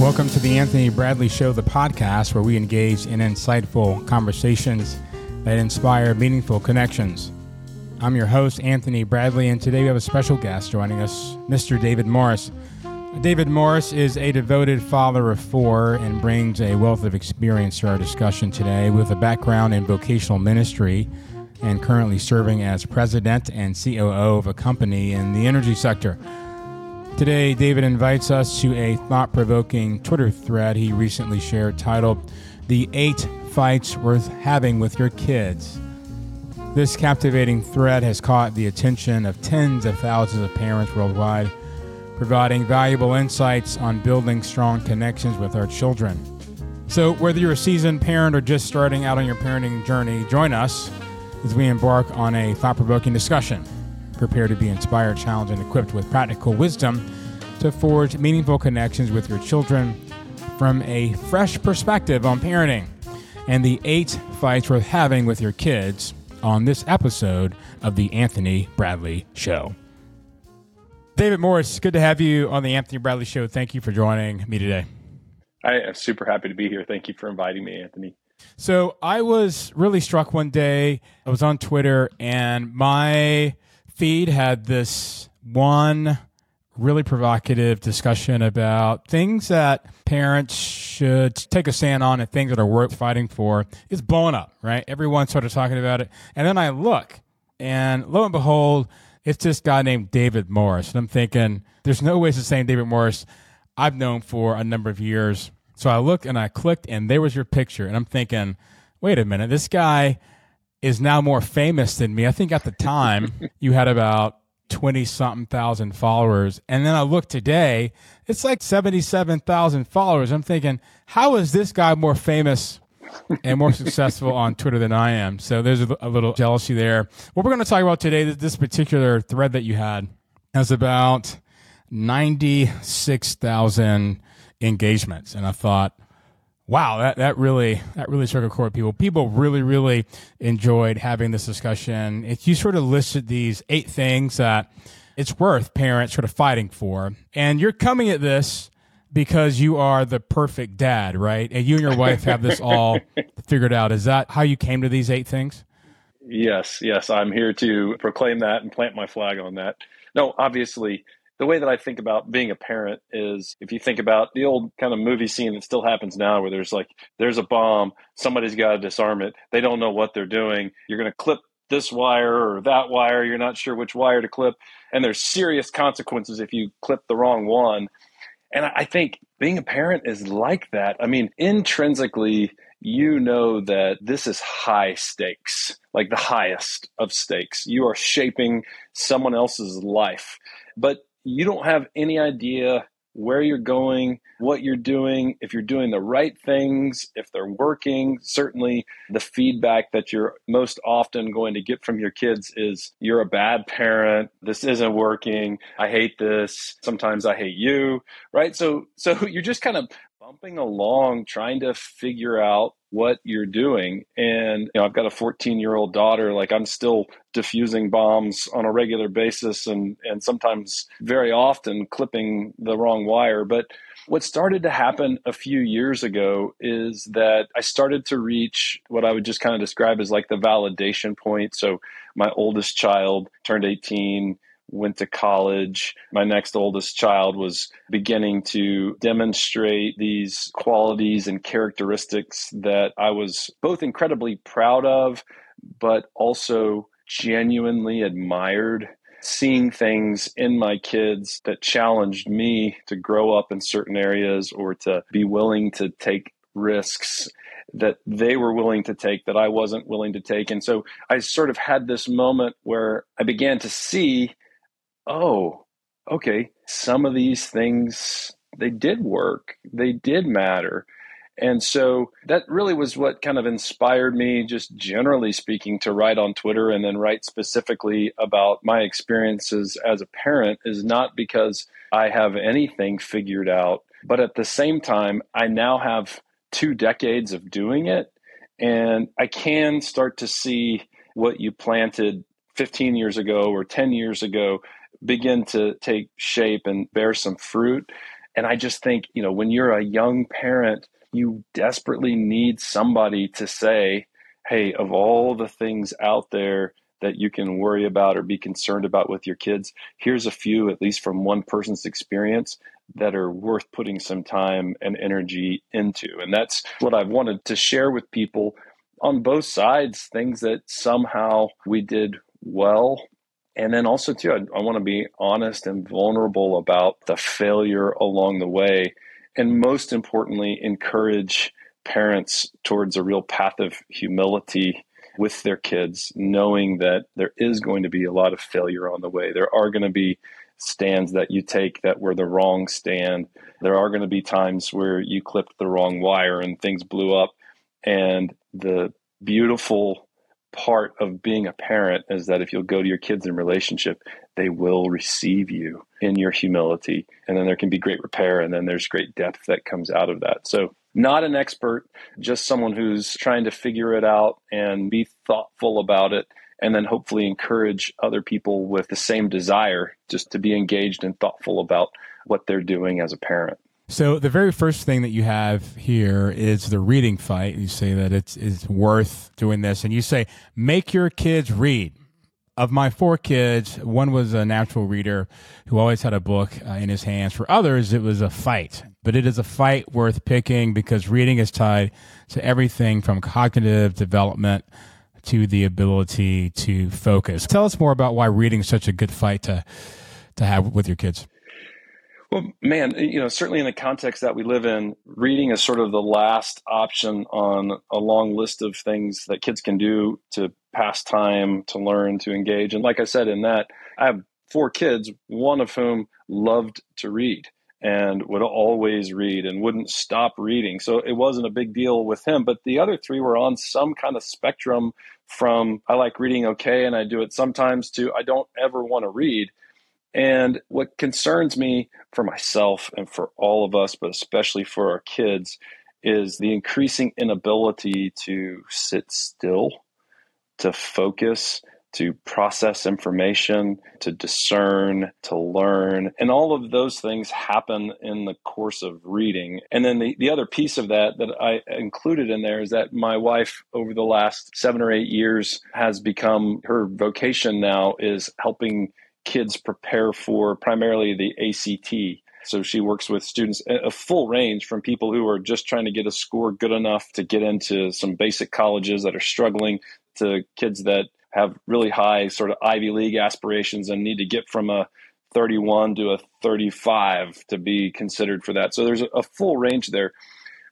Welcome to the Anthony Bradley Show, the podcast where we engage in insightful conversations that inspire meaningful connections. I'm your host, Anthony Bradley, and today we have a special guest joining us, Mr. David Morris. David Morris is a devoted father of four and brings a wealth of experience to our discussion today with a background in vocational ministry and currently serving as president and COO of a company in the energy sector. Today, David invites us to a thought provoking Twitter thread he recently shared titled, The Eight Fights Worth Having with Your Kids. This captivating thread has caught the attention of tens of thousands of parents worldwide, providing valuable insights on building strong connections with our children. So, whether you're a seasoned parent or just starting out on your parenting journey, join us as we embark on a thought provoking discussion. Prepare to be inspired, challenged, and equipped with practical wisdom to forge meaningful connections with your children from a fresh perspective on parenting and the eight fights worth having with your kids on this episode of The Anthony Bradley Show. David Morris, good to have you on The Anthony Bradley Show. Thank you for joining me today. I am super happy to be here. Thank you for inviting me, Anthony. So, I was really struck one day. I was on Twitter and my feed had this one really provocative discussion about things that parents should take a stand on and things that are worth fighting for. It's blowing up, right? Everyone's sort of talking about it. And then I look, and lo and behold, it's this guy named David Morris. And I'm thinking, there's no way it's the same David Morris I've known for a number of years. So I looked and I clicked, and there was your picture. And I'm thinking, wait a minute, this guy is now more famous than me. I think at the time you had about 20 something thousand followers. And then I look today, it's like 77,000 followers. I'm thinking, how is this guy more famous and more successful on Twitter than I am? So there's a, little jealousy there. What we're going to talk about today, this particular thread that you had, has about 96,000 engagements. And I thought, wow, that, that really that really struck a chord people. People really, really enjoyed having this discussion. It, you sort of listed these eight things that it's worth parents sort of fighting for. And you're coming at this because you are the perfect dad, right? And you and your wife have this all figured out. Is that how you came to these eight things? Yes, yes. I'm here to proclaim that and plant my flag on that. No, obviously, the way that I think about being a parent is if you think about the old kind of movie scene that still happens now where there's like there's a bomb, somebody's got to disarm it. They don't know what they're doing. You're going to clip this wire or that wire, you're not sure which wire to clip, and there's serious consequences if you clip the wrong one. And I think being a parent is like that. I mean, intrinsically, you know that this is high stakes, like the highest of stakes. You are shaping someone else's life. But you don't have any idea where you're going, what you're doing, if you're doing the right things, if they're working. Certainly, the feedback that you're most often going to get from your kids is you're a bad parent, this isn't working, I hate this, sometimes I hate you, right? So so you're just kind of bumping along trying to figure out what you're doing. And you know i've got a 14 year old daughter like i'm still diffusing bombs on a regular basis and and sometimes very often clipping the wrong wire. But what started to happen a few years ago is that I started to reach what I would just kind of describe as like the validation point. So, my oldest child turned 18 went to college. My next oldest child was beginning to demonstrate these qualities and characteristics that I was both incredibly proud of, but also genuinely admired. Seeing things in my kids that challenged me to grow up in certain areas or to be willing to take risks that they were willing to take that I wasn't willing to take. And so I sort of had this moment where I began to see oh, okay, some of these things, they did work, they did matter. And so that really was what kind of inspired me, just generally speaking, to write on Twitter and then write specifically about my experiences as a parent is not because I have anything figured out, but at the same time, I now have two decades of doing it. And I can start to see what you planted 15 years ago or 10 years ago begin to take shape and bear some fruit. And I just think, you know, when you're a young parent, you desperately need somebody to say, hey, of all the things out there that you can worry about or be concerned about with your kids, here's a few, at least from one person's experience, that are worth putting some time and energy into. And that's what I've wanted to share with people on both sides, things that somehow we did well. And then also, too, I, I want to be honest and vulnerable about the failure along the way. And most importantly, encourage parents towards a real path of humility with their kids, knowing that there is going to be a lot of failure on the way. There are going to be stands that you take that were the wrong stand. There are going to be times where you clipped the wrong wire and things blew up. And the beautiful part of being a parent is that if you'll go to your kids in relationship, they will receive you in your humility. And then there can be great repair, and then there's great depth that comes out of that. So not an expert, just someone who's trying to figure it out and be thoughtful about it, and then hopefully encourage other people with the same desire just to be engaged and thoughtful about what they're doing as a parent. So the very first thing that you have here is the reading fight. You say that it's, it's worth doing this, and you say make your kids read of my four kids, one was a natural reader who always had a book uh, in his hands. For others, it was a fight, but it is a fight worth picking because reading is tied to everything from cognitive development to the ability to focus. Tell us more about why reading is such a good fight to to have with your kids. Well, man, you know, certainly in the context that we live in, reading is sort of the last option on a long list of things that kids can do to pass time, to learn, to engage. And like I said, in that, I have four kids, one of whom loved to read and would always read and wouldn't stop reading. So it wasn't a big deal with him. But the other three were on some kind of spectrum from I like reading okay and I do it sometimes to I don't ever want to read. And what concerns me for myself and for all of us, but especially for our kids, is the increasing inability to sit still, to focus, to process information, to discern, to learn. And all of those things happen in the course of reading. And then the, the other piece of that that I included in there is that my wife, over the last seven or eight years, has become her vocation now is helping kids prepare for primarily the ACT. So she works with students a full range from people who are just trying to get a score good enough to get into some basic colleges that are struggling to kids that have really high sort of Ivy League aspirations and need to get from a 31 to a 35 to be considered for that. So there's a, full range there.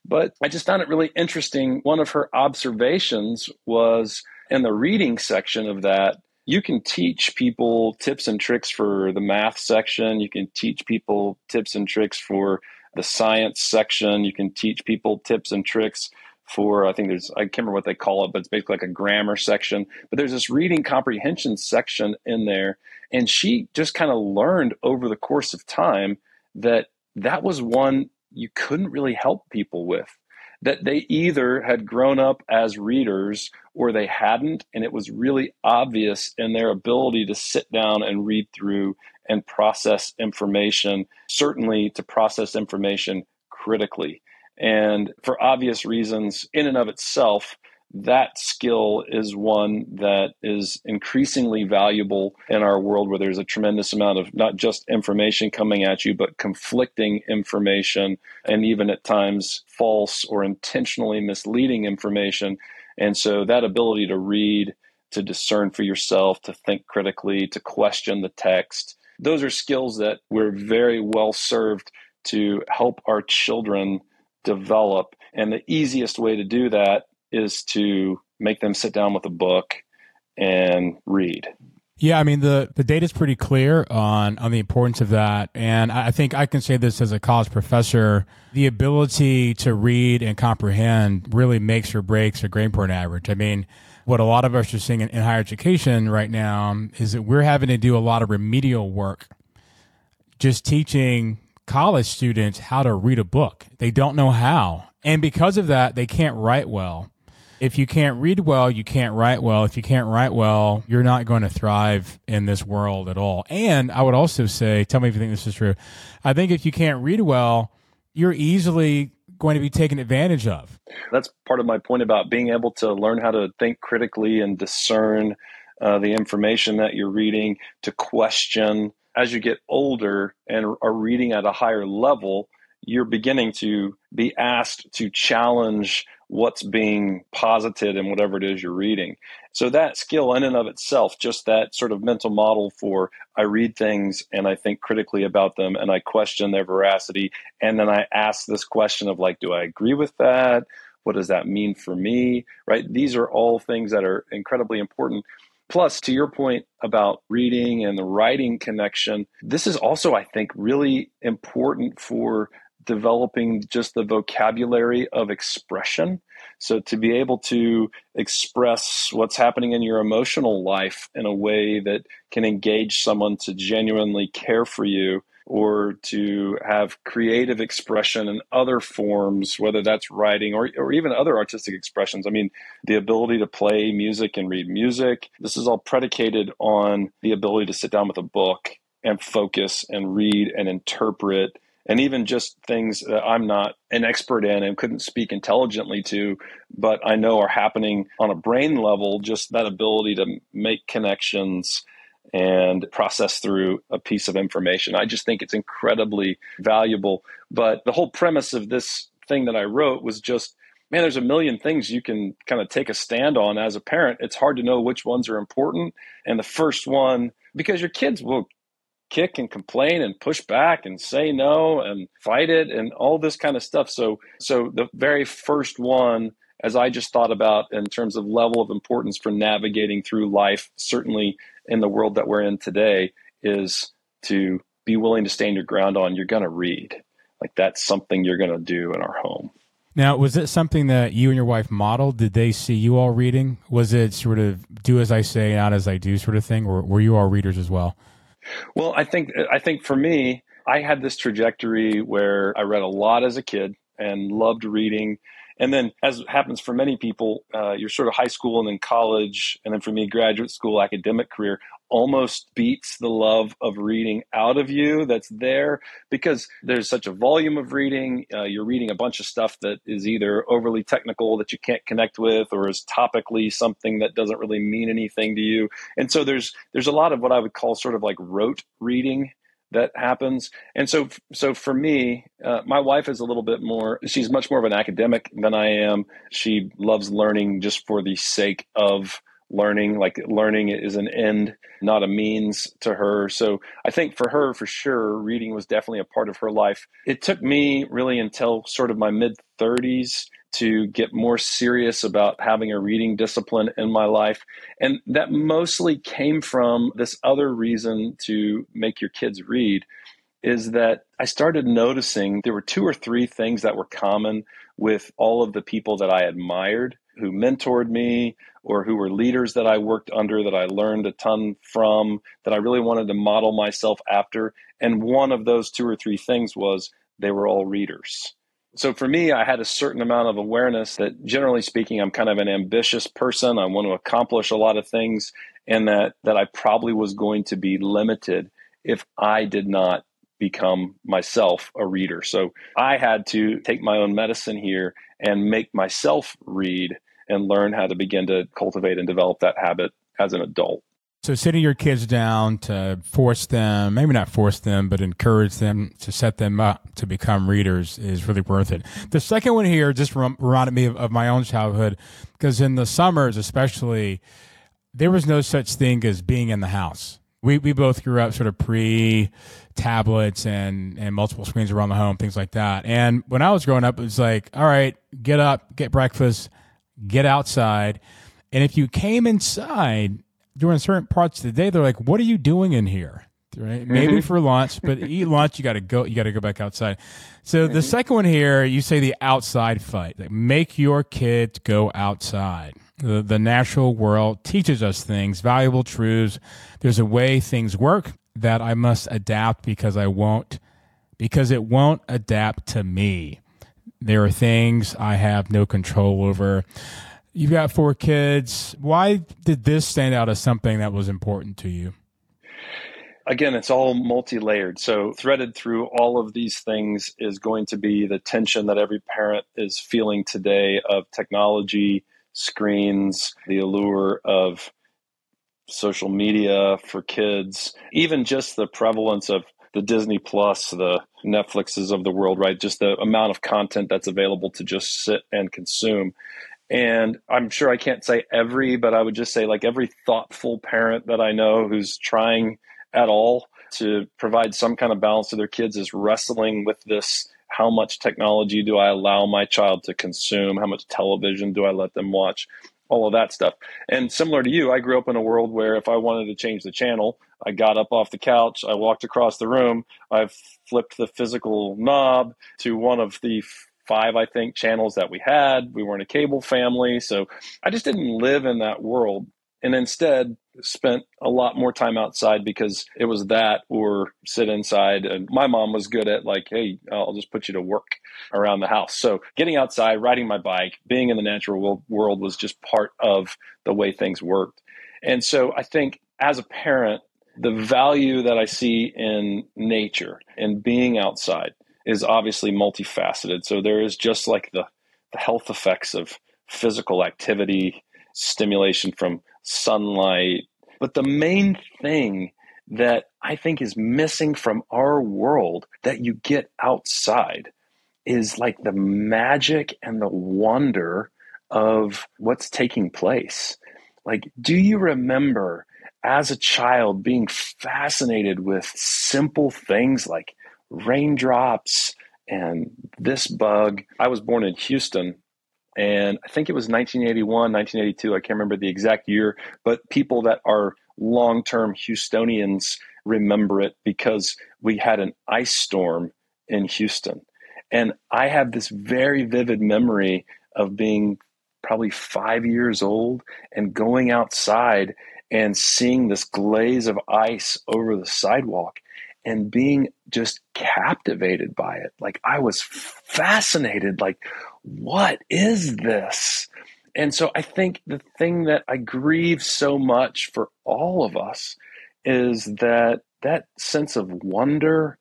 But I just found it really interesting. One of her observations was in the reading section of that you can teach people tips and tricks for the math section. You can teach people tips and tricks for the science section. You can teach people tips and tricks for, I think there's, I can't remember what they call it, but it's basically like a grammar section. But there's this reading comprehension section in there. And she just kind of learned over the course of time that that was one you couldn't really help people with that they either had grown up as readers or they hadn't, and it was really obvious in their ability to sit down and read through and process information, certainly to process information critically. And for obvious reasons, in and of itself, that skill is one that is increasingly valuable in our world where there's a tremendous amount of not just information coming at you, but conflicting information and even at times false or intentionally misleading information. And so that ability to read, to discern for yourself, to think critically, to question the text, those are skills that we're very well served to help our children develop. And the easiest way to do that is to make them sit down with a book and read. Yeah, I mean the the data is pretty clear on on the importance of that, and I think I can say this as a college professor: the ability to read and comprehend really makes or breaks a grade point average. I mean, what a lot of us are seeing in, in higher education right now is that we're having to do a lot of remedial work, just teaching college students how to read a book. They don't know how, and because of that, they can't write well if you can't read well, you can't write well. If you can't write well, you're not going to thrive in this world at all. And I would also say, tell me if you think this is true. I think if you can't read well, you're easily going to be taken advantage of. That's part of my point about being able to learn how to think critically and discern uh, the information that you're reading, to question. As you get older and are reading at a higher level, you're beginning to be asked to challenge what's being posited in whatever it is you're reading. So that skill in and of itself, just that sort of mental model for I read things and I think critically about them and I question their veracity. And then I ask this question of like, do I agree with that? What does that mean for me? Right? These are all things that are incredibly important. Plus, to your point about reading and the writing connection, this is also, I think, really important for developing just the vocabulary of expression. So, to be able to express what's happening in your emotional life in a way that can engage someone to genuinely care for you or to have creative expression in other forms, whether that's writing or, or even other artistic expressions. I mean, the ability to play music and read music, this is all predicated on the ability to sit down with a book and focus and read and interpret and even just things that I'm not an expert in and couldn't speak intelligently to, but I know are happening on a brain level, just that ability to make connections and process through a piece of information. I just think it's incredibly valuable. But the whole premise of this thing that I wrote was just man, there's a million things you can kind of take a stand on as a parent. It's hard to know which ones are important. And the first one, because your kids will kick and complain and push back and say no and fight it and all this kind of stuff. So so the very first one as I just thought about in terms of level of importance for navigating through life, certainly in the world that we're in today, is to be willing to stand your ground on you're going to read. Like that's something you're going to do in our home. Now, was it something that you and your wife modeled? Did they see you all reading? Was it sort of do as I say, not as I do sort of thing? Or were you all readers as well? Well, I think I think for me, I had this trajectory where I read a lot as a kid and loved reading. And then, as happens for many people, uh, your sort of high school and then college, and then for me, graduate school, academic career almost beats the love of reading out of you that's there because there's such a volume of reading. Uh, you're reading a bunch of stuff that is either overly technical that you can't connect with or is topically something that doesn't really mean anything to you. And so there's there's a lot of what I would call sort of like rote reading that happens. And so, so for me, uh, my wife is a little bit more. She's much more of an academic than I am. She loves learning just for the sake of learning like learning is an end not a means to her. So i think for her for sure reading was definitely a part of her life. It took me really until sort of my mid 30s to get more serious about having a reading discipline in my life. And that mostly came from this other reason to make your kids read is that I started noticing there were two or three things that were common with all of the people that I admired who mentored me or who were leaders that I worked under that I learned a ton from that I really wanted to model myself after. And one of those two or three things was they were all readers. So for me, I had a certain amount of awareness that generally speaking, I'm kind of an ambitious person. I want to accomplish a lot of things and that, that I probably was going to be limited if I did not become myself a reader. So I had to take my own medicine here and make myself read and learn how to begin to cultivate and develop that habit as an adult. So, sitting your kids down to force them, maybe not force them, but encourage them to set them up to become readers is really worth it. The second one here just reminded me of, of my own childhood because in the summers, especially, there was no such thing as being in the house. We, we both grew up sort of pre tablets and, and multiple screens around the home, things like that. And when I was growing up, it was like, all right, get up, get breakfast, get outside. And if you came inside during certain parts of the day, they're like, "What are you doing in here?" Right? Mm-hmm. Maybe for lunch, but eat lunch, you got to go. You got to go back outside. So mm-hmm. the second one here, you say the outside fight. Like, make your kids go outside. The, the natural world teaches us things, valuable truths. There's a way things work that I must adapt because I won't, because it won't adapt to me. There are things I have no control over. You've got four kids. Why did this stand out as something that was important to you? Again, it's all multi layered. So, threaded through all of these things is going to be the tension that every parent is feeling today of technology, screens, the allure of social media for kids, even just the prevalence of the Disney Plus, the Netflixes of the world, right? Just the amount of content that's available to just sit and consume. And I'm sure I can't say every, but I would just say like every thoughtful parent that I know who's trying at all to provide some kind of balance to their kids is wrestling with this how much technology do I allow my child to consume? How much television do I let them watch? All of that stuff. And similar to you, I grew up in a world where if I wanted to change the channel, I got up off the couch, I walked across the room, I flipped the physical knob to one of the five, I think, channels that we had. We weren't a cable family. So I just didn't live in that world and instead spent a lot more time outside because it was that or sit inside and my mom was good at like hey i'll just put you to work around the house so getting outside riding my bike being in the natural world was just part of the way things worked and so i think as a parent the value that i see in nature and being outside is obviously multifaceted. So there is just like the, the health effects of physical activity, stimulation from sunlight. But the main thing that I think is missing from our world that you get outside is like the magic and the wonder of what's taking place. Like, do you remember as a child being fascinated with simple things like raindrops and this bug. I was born in Houston and I think it was 1981, 1982. I can't remember the exact year, but people that are long term Houstonians remember it because we had an ice storm in Houston. And I have this very vivid memory of being probably five years old and going outside and seeing this glaze of ice over the sidewalk and being just captivated by it. Like I was fascinated, like, what is this? And so I think the thing that I grieve so much for all of us is that that sense of wonder,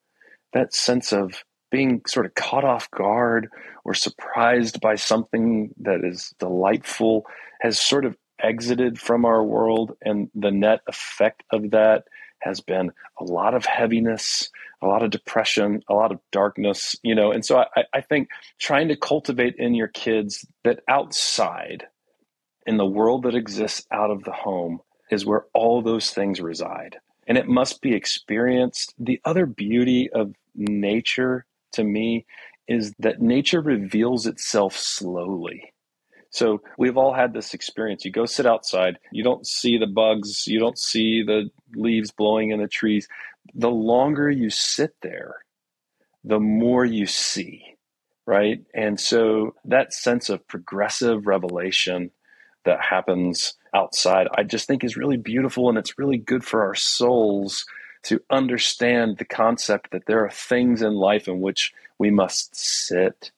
that sense of being sort of caught off guard or surprised by something that is delightful has sort of exited from our world and the net effect of that has been a lot of heaviness, a lot of depression, a lot of darkness, you know. And so I, I think trying to cultivate in your kids that outside, in the world that exists out of the home, is where all those things reside. And it must be experienced. The other beauty of nature to me is that nature reveals itself slowly. So we've all had this experience. You go sit outside, you don't see the bugs, you don't see the leaves blowing in the trees. The longer you sit there, the more you see, right? And so that sense of progressive revelation that happens outside, I just think is really beautiful and it's really good for our souls to understand the concept that there are things in life in which we must sit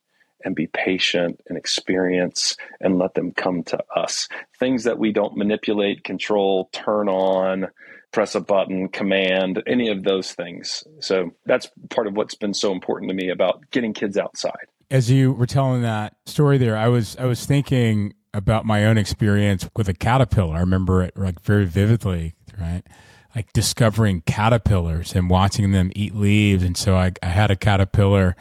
and be patient and experience and let them come to us. Things that we don't manipulate, control, turn on, press a button, command, any of those things. So that's part of what's been so important to me about getting kids outside. As you were telling that story there, I was I was thinking about my own experience with a caterpillar. I remember it like very vividly, right? Like discovering caterpillars and watching them eat leaves. And so I, I had a caterpillar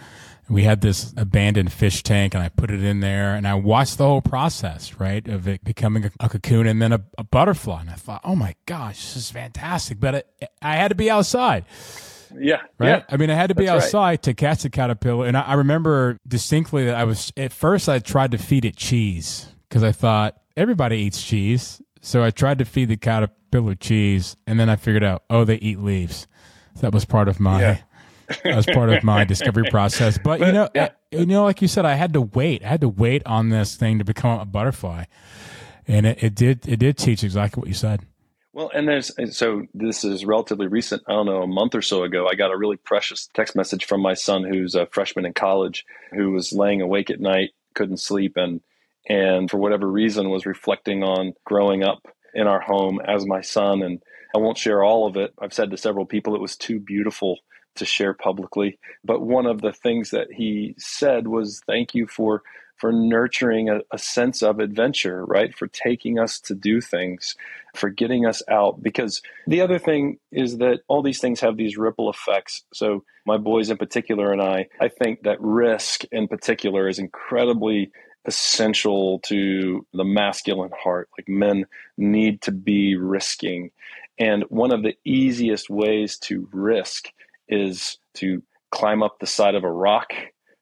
we had this abandoned fish tank and I put it in there and I watched the whole process, right, of it becoming a, a cocoon and then a, a, butterfly. And I thought, oh my gosh, this is fantastic. But it, I had to be outside. Yeah. Right. Yeah, I mean, I had to be outside right. to catch the caterpillar. And I, I remember distinctly that I was, at first, I tried to feed it cheese because I thought everybody eats cheese. So I tried to feed the caterpillar cheese and then I figured out, oh, they eat leaves. That was part of my. Yeah as part of my discovery process. But, you know, yeah. you know, like you said, I had to wait. I had to wait on this thing to become a butterfly, and it, it did. It did teach exactly what you said. Well, and there's so this is relatively recent. I don't know, a month or so ago, I got a really precious text message from my son, who's a freshman in college, who was laying awake at night, couldn't sleep, and and for whatever reason was reflecting on growing up in our home as my son. And I won't share all of it. I've said to several people it was too beautiful to share publicly. But one of the things that he said was, Thank you for for nurturing a, a, sense of adventure, right? For taking us to do things, for getting us out. Because the other thing is that all these things have these ripple effects. So, my boys in particular and I, I think that risk in particular is incredibly essential to the masculine heart. Like men need to be risking. And one of the easiest ways to risk is to climb up the side of a rock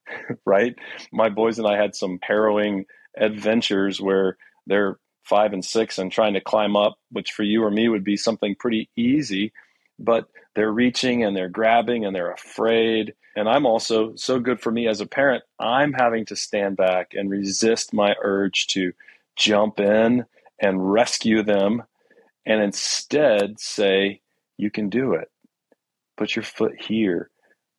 right? My boys and I had some harrowing adventures where they're five and six and trying to climb up, which for you or me would be something pretty easy, but they're reaching and they're grabbing and they're afraid. And I'm also so good for me as a parent, I'm having to stand back and resist my urge to jump in and rescue them and instead say, You can do it. Put your foot here,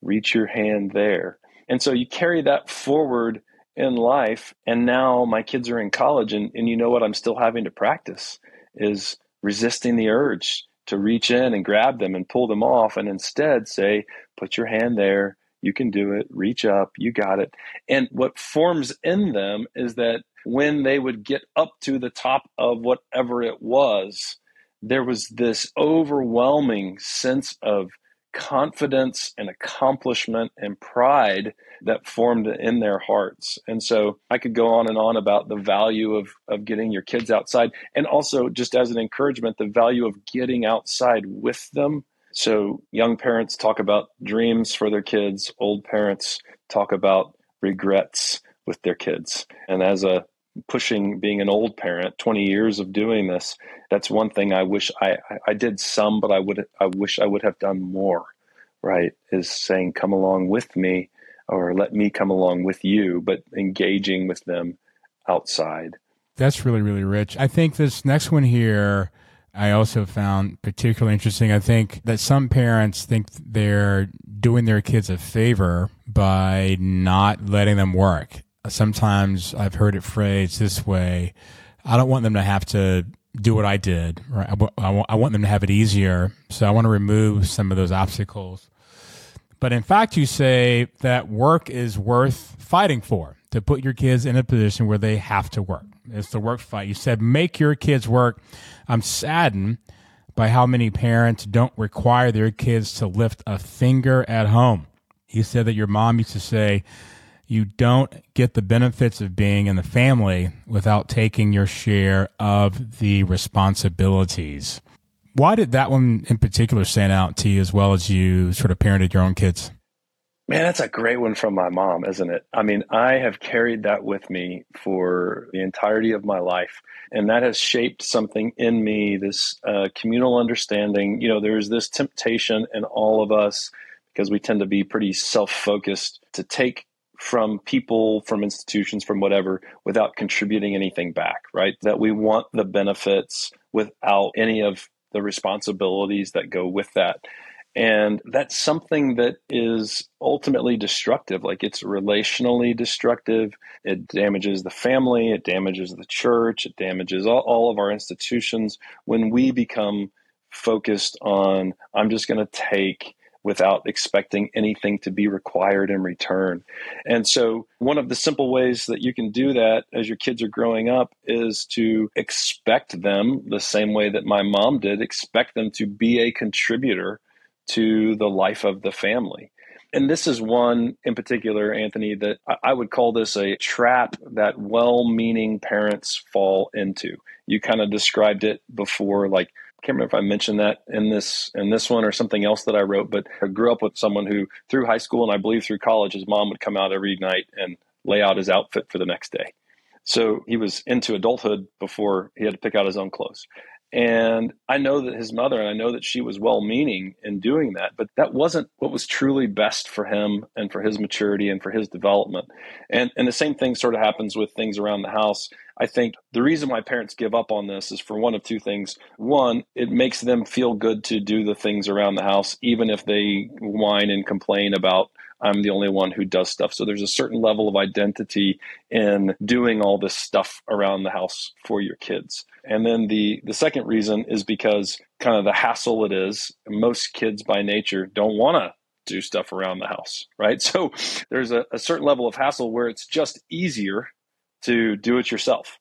reach your hand there. And so you carry that forward in life. And now my kids are in college, and, and you know what I'm still having to practice is resisting the urge to reach in and grab them and pull them off, and instead say, put your hand there. You can do it. Reach up. You got it. And what forms in them is that when they would get up to the top of whatever it was, there was this overwhelming sense of confidence and accomplishment and pride that formed in their hearts. And so I could go on and on about the value of, of getting your kids outside and also just as an encouragement, the value of getting outside with them. So young parents talk about dreams for their kids, old parents talk about regrets with their kids. And as a pushing being an old parent 20 years of doing this that's one thing i wish i i did some but i would i wish i would have done more right is saying come along with me or let me come along with you but engaging with them outside. That's really really rich. I think this next one here i also found particularly interesting. I think that some parents think they're doing their kids a favor by not letting them work sometimes I've heard it phrased this way I don't want them to have to do what I did. Right? I, want, I want them to have it easier. So I want to remove some of those obstacles. But in fact, you say that work is worth fighting for to put your kids in a position where they have to work. It's the work fight. You said make your kids work. I'm saddened by how many parents don't require their kids to lift a finger at home. You said that your mom used to say, you don't get the benefits of being in the family without taking your share of the responsibilities. Why did that one in particular stand out to you as well as you sort of parented your own kids? Man, that's a great one from my mom, isn't it? I mean, I have carried that with me for the entirety of my life. And that has shaped something in me, this uh, communal understanding. You know, there's this temptation in all of us because we tend to be pretty self focused to take from people, from institutions, from whatever, without contributing anything back, right? That we want the benefits without any of the responsibilities that go with that. And that's something that is ultimately destructive. Like it's relationally destructive. It damages the family, it damages the church, it damages all, all of our institutions when we become focused on, I'm just going to take without expecting anything to be required in return. And so, one of the simple ways that you can do that as your kids are growing up is to expect them the same way that my mom did, expect them to be a contributor to the life of the family. And this is one in particular, Anthony, that I would call this a trap that well meaning parents fall into. You kind of described it before, like can't remember if I mentioned that in this in this one or something else that I wrote, but I grew up with someone who through high school and I believe through college, his mom would come out every night and lay out his outfit for the next day. So he was into adulthood before he had to pick out his own clothes. And I know that his mother, and I know that she was well meaning in doing that, but that wasn't what was truly best for him and for his maturity and for his development. And, and the same thing sort of happens with things around the house. I think the reason why parents give up on this is for one of two things. One, it makes them feel good to do the things around the house, even if they whine and complain about I'm the only one who does stuff. So there's a certain level of identity in doing all this stuff around the house for your kids. And then the the second reason is because kind of the hassle it is. Most kids by nature don't want to do stuff around the house, right? So there's a, a certain level of hassle where it's just easier to do it yourself.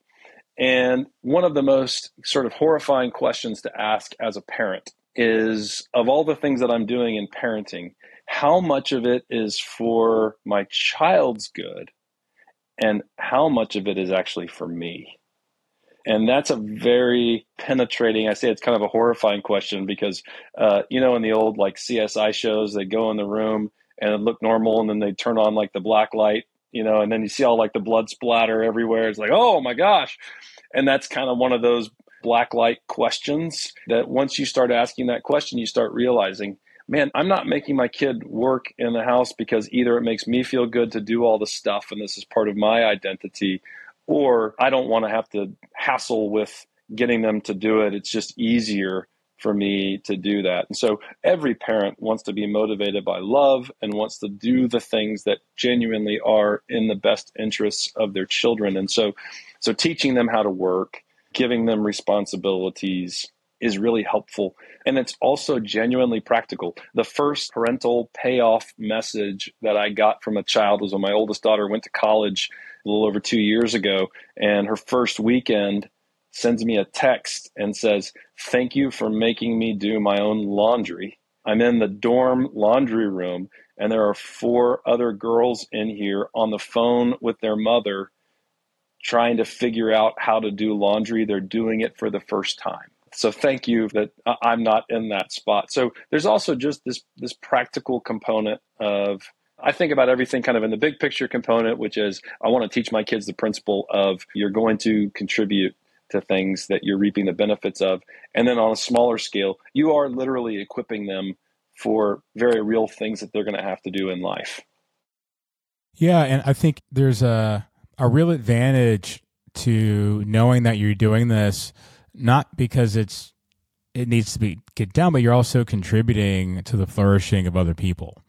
And one of the most sort of horrifying questions to ask as a parent is of all the things that I'm doing in parenting, how much of it is for my child's good and how much of it is actually for me? And that's a very penetrating, I say it's kind of a horrifying question because, uh, you know, in the old like CSI shows, they go in the room and it look normal and then they turn on like the black light, you know, and then you see all like the blood splatter everywhere. It's like, oh my gosh. And that's kind of one of those black light questions that once you start asking that question, you start realizing, man, I'm not making my kid work in the house because either it makes me feel good to do all the stuff and this is part of my identity, or I don't want to have to hassle with getting them to do it. It's just easier for me to do that. And so every parent wants to be motivated by love and wants to do the things that genuinely are in the best interests of their children. And so so teaching them how to work giving them responsibilities is really helpful. And it's also genuinely practical. The first parental payoff message that I got from a child was when my oldest daughter went to college a little over two years ago. And her first weekend sends me a text and says, Thank you for making me do my own laundry. I'm in the dorm laundry room, and there are four other girls in here on the phone with their mother trying to figure out how to do laundry. They're doing it for the first time. So thank you that I'm not in that spot. So there's also just this this practical component of I think about everything kind of in the big picture component, which is I want to teach my kids the principle of you're going to contribute to things that you're reaping the benefits of. And then on a smaller scale, you are literally equipping them for very real things that they're going to have to do in life. Yeah, and I think there's a a real advantage to knowing that you're doing this, not because it's it needs to be get done, but you're also contributing to the flourishing of other people.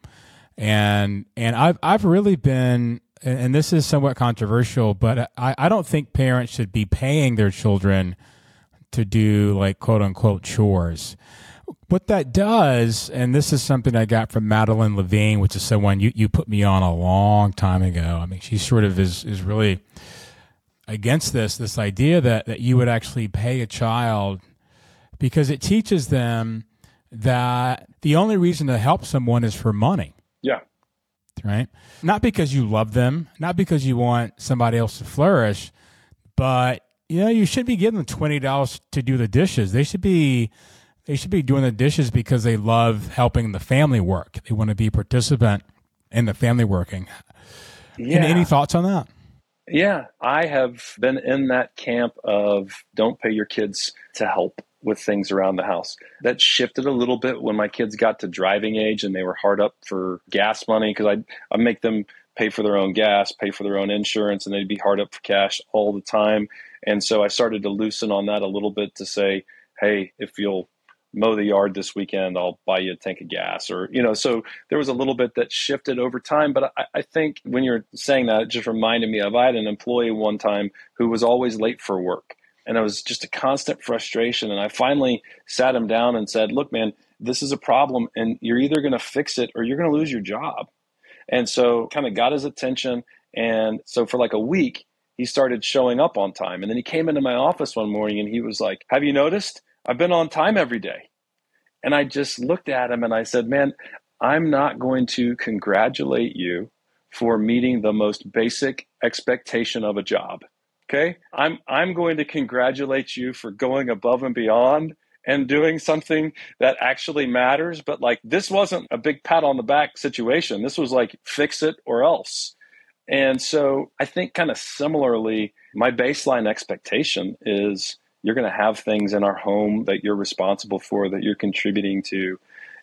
And and I've I've really been and this is somewhat controversial, but I, I don't think parents should be paying their children to do like quote unquote chores what that does, and this is something I got from Madeline Levine, which is someone you, you put me on a long time ago. I mean, she sort of is is really against this this idea that that you would actually pay a child because it teaches them that the only reason to help someone is for money. Yeah. Right? Not because you love them, not because you want somebody else to flourish, but you know, you should be giving them $20 to do the dishes. They should be they should be doing the dishes because they love helping the family work. They want to be a participant in the family working. Yeah. Any, any thoughts on that? Yeah, I have been in that camp of don't pay your kids to help with things around the house. That shifted a little bit when my kids got to driving age and they were hard up for gas money because I I make them pay for their own gas, pay for their own insurance, and they'd be hard up for cash all the time. And so I started to loosen on that a little bit to say, hey, if you'll mow the yard this weekend i'll buy you a tank of gas or you know so there was a little bit that shifted over time but I, I, think when you're saying that it just reminded me of i had an employee one time who was always late for work and it was just a constant frustration and i finally sat him down and said look man this is a problem and you're either going to fix it or you're going to lose your job and so kind of got his attention and so for like a week he started showing up on time and then he came into my office one morning and he was like have you noticed I've been on time every day. And I just looked at him and I said, Man, I'm not going to congratulate you for meeting the most basic expectation of a job. Okay? I'm I'm going to congratulate you for going above and beyond and doing something that actually matters, but like this wasn't a big pat on the back situation. This was like fix it or else. And so I think kind of similarly, my baseline expectation is you're going to have things in our home that you're responsible for, that you're contributing to.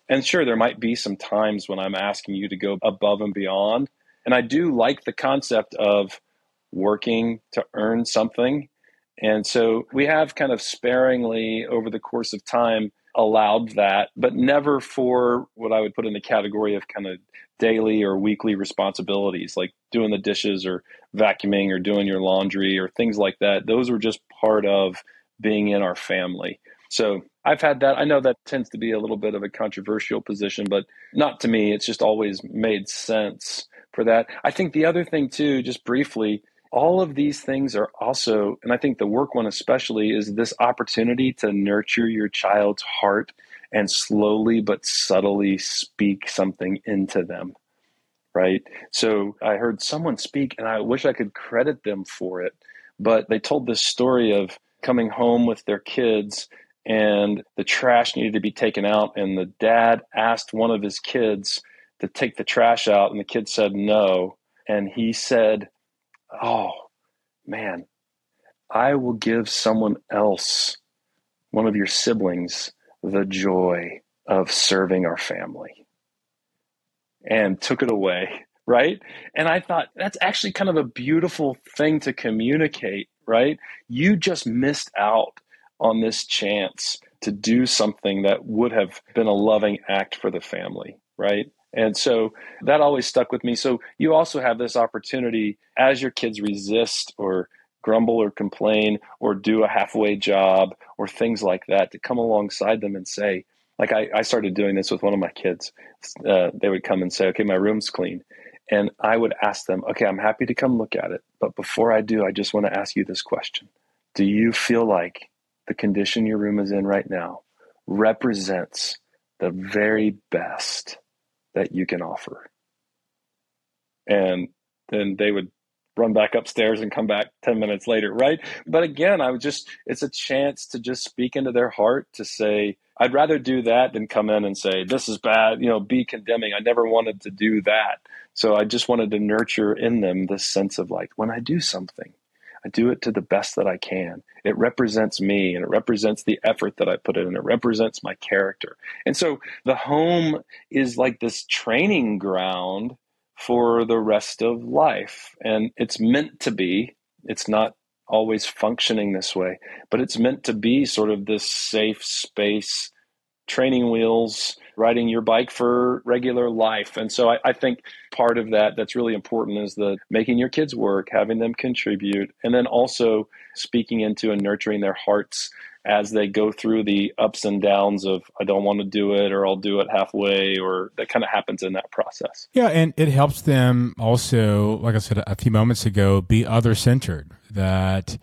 And sure, there might be some times when I'm asking you to go above and beyond. And I do like the concept of working to earn something. And so we have kind of sparingly over the course of time allowed that, but never for what I would put in the category of kind of daily or weekly responsibilities like doing the dishes or vacuuming or doing your laundry or things like that. Those were just part of being in our family. So I've had that. I know that tends to be a little bit of a controversial position, but not to me. It's just always made sense for that. I think the other thing, too, just briefly, all of these things are also, and I think the work one especially, is this opportunity to nurture your child's heart and slowly but subtly speak something into them. Right. So I heard someone speak, and I wish I could credit them for it, but they told this story of coming home with their kids and the trash needed to be taken out. And the dad asked one of his kids to take the trash out, and the kid said no. And he said, oh man, I will give someone else, one of your siblings, the joy of serving our family. And took it away, right? And I thought that's actually kind of a beautiful thing to communicate, right? You just missed out on this chance to do something that would have been a loving act for the family, right? And so that always stuck with me. So you also have this opportunity as your kids resist or grumble or complain or do a halfway job or things like that to come alongside them and say, like I, I started doing this with one of my kids. Uh, they would come and say, okay, my room's clean. And I would ask them, okay, I'm happy to come look at it. But before I do, I just want to ask you this question Do you feel like the condition your room is in right now represents the very best that you can offer. And then they would run back upstairs and come back 10 minutes later, right? But again, I would just, it's a chance to just speak into their heart to say, I'd rather do that than come in and say, this is bad, you know, be condemning. I never wanted to do that. So I just wanted to nurture in them this sense of like, when I do something, I do it to the best that I can. It represents me and it represents the effort that I put in. and It represents my character. And so the home is like this training ground for the rest of life. And it's meant to be. It's not always functioning this way, but it's meant to be sort of this safe space training wheels, riding your bike for regular life. And so I, I, think part of that that's really important is the making your kids work, having them contribute, and then also speaking into and nurturing their hearts as they go through the ups and downs of I don't want to do it or I'll do it halfway or that kind of happens in that process. Yeah, and it helps them also, like I said a few moments ago, be other centered. That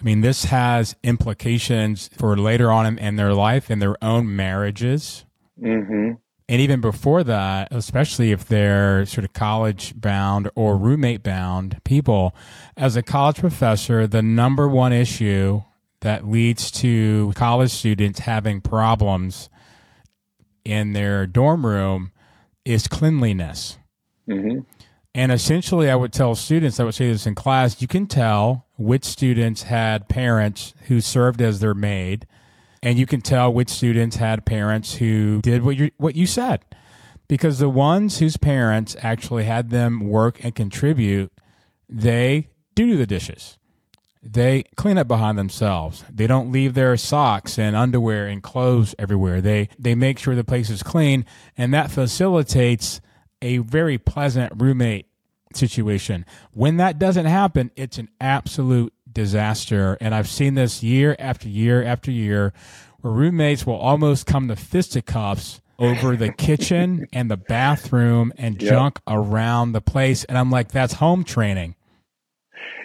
I mean, this has implications for later on in, their life in their own marriages. Mm-hmm. And even before that, especially if they're sort of college bound or roommate bound people, as a college professor, the number one issue that leads to college students having problems in their dorm room is cleanliness. Mm-hmm. And essentially, I would tell students, I would say this in class, you can tell which students had parents who served as their maid, and you can tell which students had parents who did what you what you said. Because the ones whose parents actually had them work and contribute, they do the dishes. They clean up behind themselves. They don't leave their socks and underwear and clothes everywhere. They they make sure the place is clean, and that facilitates a very pleasant roommate situation. When that doesn't happen, it's an absolute disaster. And I've seen this year after year after year where roommates will almost come to fisticuffs over the kitchen and the bathroom and yep. junk around the place. And I'm like, that's home training.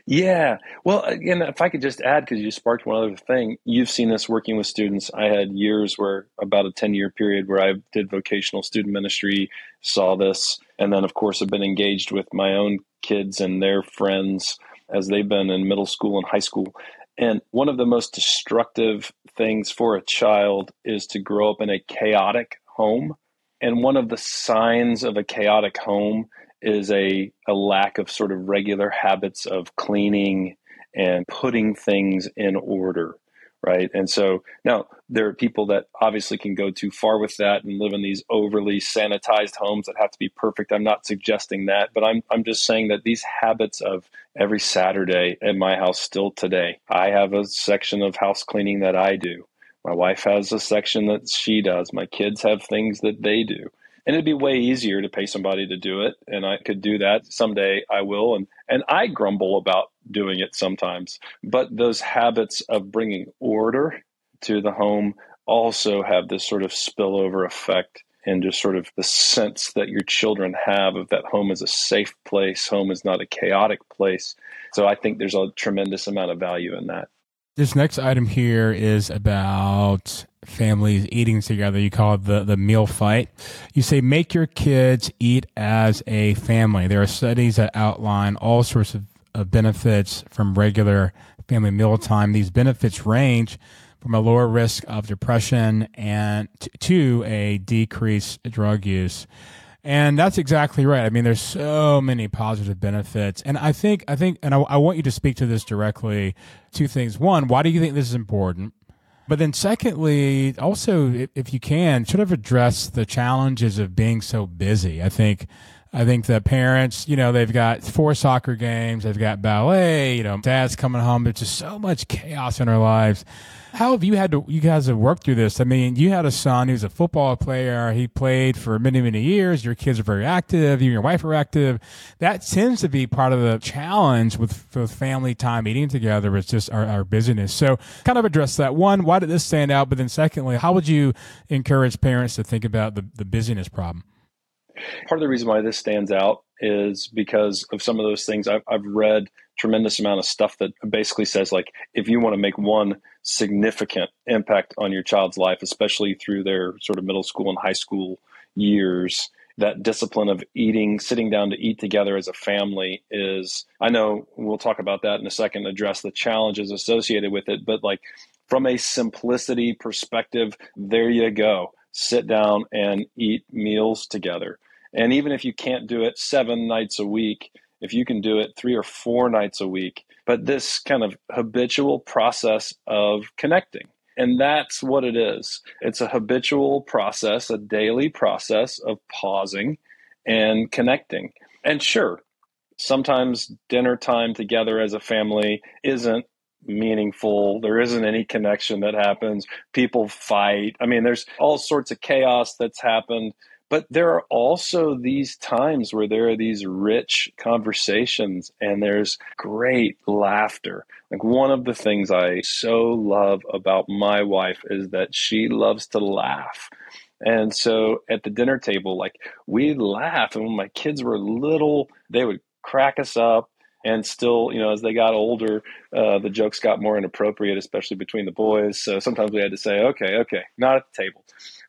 Yeah. Well, again, if I could just add, because you sparked one other thing, you've seen this working with students. I had years where about a 10 year period where I did vocational student ministry, saw this, and then, of course, have been engaged with my own kids and their friends as they've been in middle school and high school. And one of the most destructive things for a child is to grow up in a chaotic home. And one of the signs of a chaotic home is a, a lack of sort of regular habits of cleaning and putting things in order right and so now there are people that obviously can go too far with that and live in these overly sanitized homes that have to be perfect i'm not suggesting that but i'm i'm just saying that these habits of every saturday at my house still today i have a section of house cleaning that i do My wife has a section that she does. My kids have things that they do. And it'd be way easier to pay somebody to do it. And I could do that someday. I will. And, and I grumble about doing it sometimes. But those habits of bringing order to the home also have this sort of spillover effect and just sort of the sense that your children have of that home is a safe place, home is not a chaotic place. So I think there's a tremendous amount of value in that. This next item here is about families eating together. You call it the, the meal fight. You say make your kids eat as a family. There are studies that outline all sorts of, of benefits from regular family mealtime. These benefits range from a lower risk of depression and t- to a decreased drug use. And that's exactly right. I mean, there's so many positive benefits. And I think, I think, and I, I, want you to speak to this directly. Two things. One, why do you think this is important? But then secondly, also, if you can, should have addressed the challenges of being so busy. I think, I think the parents, you know, they've got four soccer games, they've got ballet, you know, dad's coming home. There's just so much chaos in our lives how have you had to, you guys have worked through this? I mean, you had a son who's a football player. He played for many, many years. Your kids are very active. You and your wife are active. That tends to be part of the challenge with, with family time eating together. It's just our, our busyness. So kind of address that. One, why did this stand out? But then secondly, how would you encourage parents to think about the, the busyness problem? Part of the reason why this stands out is because of some of those things. I've, I've read tremendous amount of stuff that basically says like if you want to make one significant impact on your child's life especially through their sort of middle school and high school years that discipline of eating sitting down to eat together as a family is i know we'll talk about that in a second address the challenges associated with it but like from a simplicity perspective there you go. Sit down and eat meals together and even if you can't do it seven nights a week, if you can do it three or four nights a week, but this kind of habitual process of connecting. And that's what it is. It's a habitual process, a daily process of pausing and connecting. And sure, sometimes dinner time together as a family isn't meaningful. There isn't any connection that happens. People fight. I mean, there's all sorts of chaos that's happened. But there are also these times where there are these rich conversations and there's great laughter. Like one of the things I so love about my wife is that she loves to laugh. And so at the dinner table, like we laugh. And when my kids were little, they would crack us up and still you know as they got older uh, the jokes got more inappropriate especially between the boys so sometimes we had to say okay okay not at the table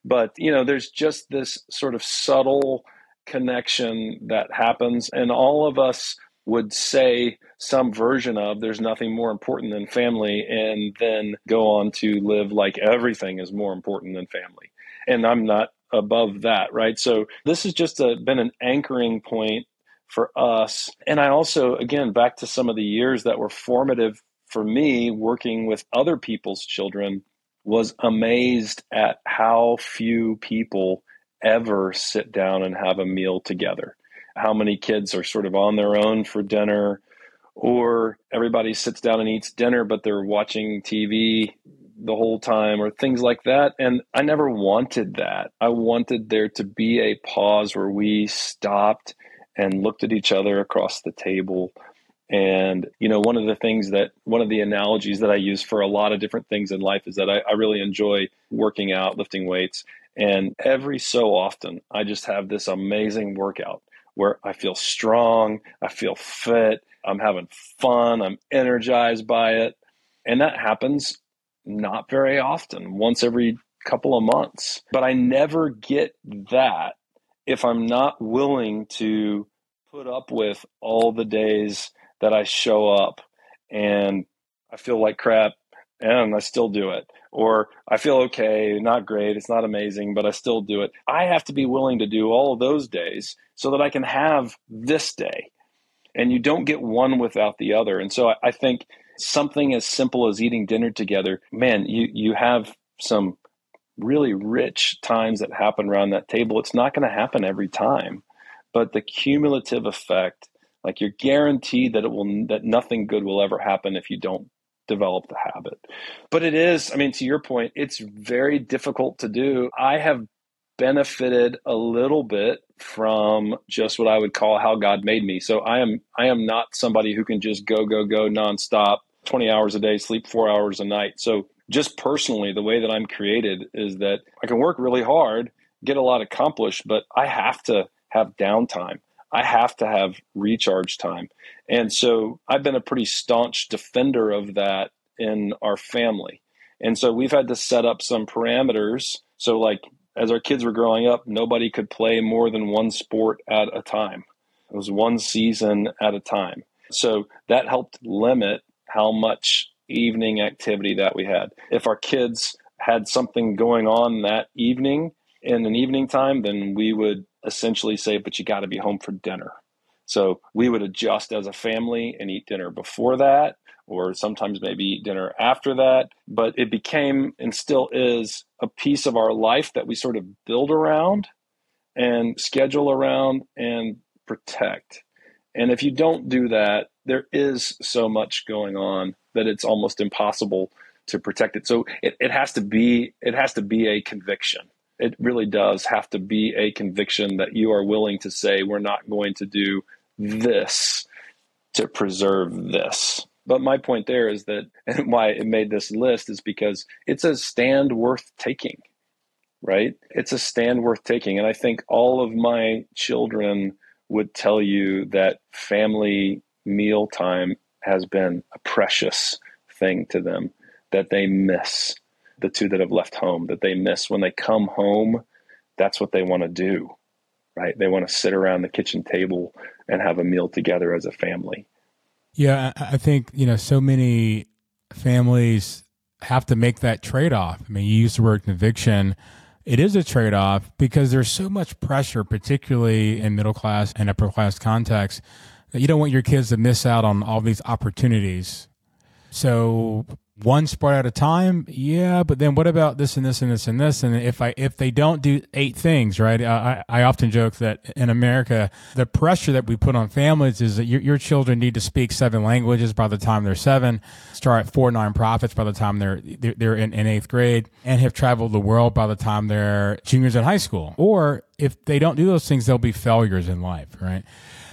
but, you know, there's just this sort of subtle connection that happens. And all of us would say some version of there's nothing more important than family and then go on to live like everything is more important than family. And I'm not above that, right? So this has just a, been an anchoring point for us. And I also, again, back to some of the years that were formative for me working with other people's children was amazed at how few people ever sit down and have a meal together. How many kids are sort of on their own for dinner, or everybody sits down and eats dinner, but they're watching TV the whole time, or things like that. And I never wanted that. I wanted there to be a pause where we stopped and looked at each other across the table and, you know, one of the things that, one of the analogies that I use for a lot of different things in life is that I, I really enjoy working out, lifting weights. And every so often, I just have this amazing workout where I feel strong, I feel fit, I'm having fun, I'm energized by it. And that happens not very often, once every couple of months. But I never get that if I'm not willing to put up with all the days that I show up and I feel like crap and I still do it. Or I feel okay, not great, it's not amazing, but I still do it. I have to be willing to do all of those days so that I can have this day. And you don't get one without the other. And so I, think something as simple as eating dinner together, man, you, you have some really rich times that happen around that table. It's not going to happen every time, but the cumulative effect like you're guaranteed that it will that nothing good will ever happen if you don't develop the habit. But it is, I mean, to your point, it's very difficult to do. I have benefited a little bit from just what I would call how God made me. So I am I am not somebody who can just go go go nonstop, 20 hours a day, sleep 4 hours a night. So just personally the way that I'm created is that I can work really hard, get a lot accomplished, but I have to have downtime. I have to have recharge time. And so I've been a pretty staunch defender of that in our family. And so we've had to set up some parameters. So, like, as our kids were growing up, nobody could play more than one sport at a time. It was one season at a time. So that helped limit how much evening activity that we had. If our kids had something going on that evening in an evening time, then we would essentially say, but you got to be home for dinner. So we would adjust as a family and eat dinner before that, or sometimes maybe eat dinner after that. But it became and still is a piece of our life that we sort of build around and schedule around and protect. And if you don't do that, there is so much going on that it's almost impossible to protect it. So it, it has to be it has to be a conviction it really does have to be a conviction that you are willing to say, we're not going to do this to preserve this. But my point there is that, and why it made this list is because it's a stand worth taking, right? It's a stand worth taking. And I think all of my children would tell you that family meal time has been a precious thing to them that they miss the two that have left home that they miss. When they come home that's what they want to do right? They want to sit around the kitchen table and have a meal together as a family. Yeah i think you know so many families have to make that trade-off. I mean you use the word conviction it is a trade-off because there's so much pressure particularly in middle class and upper class contexts that you don't want your kids to miss out on all these opportunities. So one sport at a time? Yeah but then what about this and this and this and this? And if i if they don't do eight things right? I i often joke that in america the pressure that we put on families is that your, your children need to speak seven languages by the time they're seven start four nonprofits by the time they're they're, they're in, in eighth grade and have traveled the world by the time they're juniors in high school. Or if they don't do those things they'll be failures in life right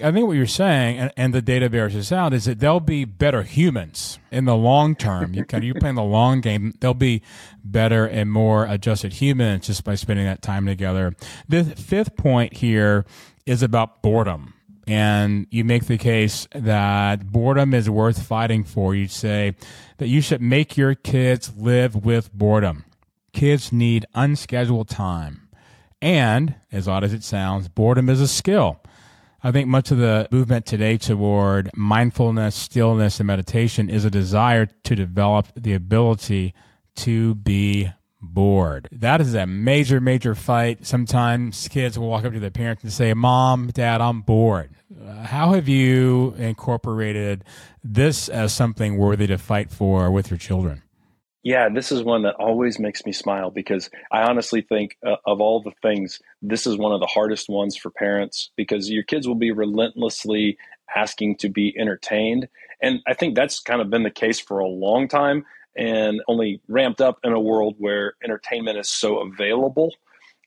I think what you're saying, and, and, the data bears this out, is that they'll be better humans in the long term. You kind of, you're playing the long game. They'll be better and more adjusted humans just by spending that time together. The fifth point here is about boredom. And you make the case that boredom is worth fighting for. You say that you should make your kids live with boredom. Kids need unscheduled time. And, as odd as it sounds, boredom is a skill I think much of the movement today toward mindfulness, stillness, and meditation is a desire to develop the ability to be bored. That is a major, major fight. Sometimes kids will walk up to their parents and say, Mom, Dad, I'm bored. how have you incorporated this as something worthy to fight for with your children? Yeah, this is one that always makes me smile because I honestly think uh, of all the things, this is one of the hardest ones for parents because your kids will be relentlessly asking to be entertained. And I think that's kind of been the case for a long time and only ramped up in a world where entertainment is so available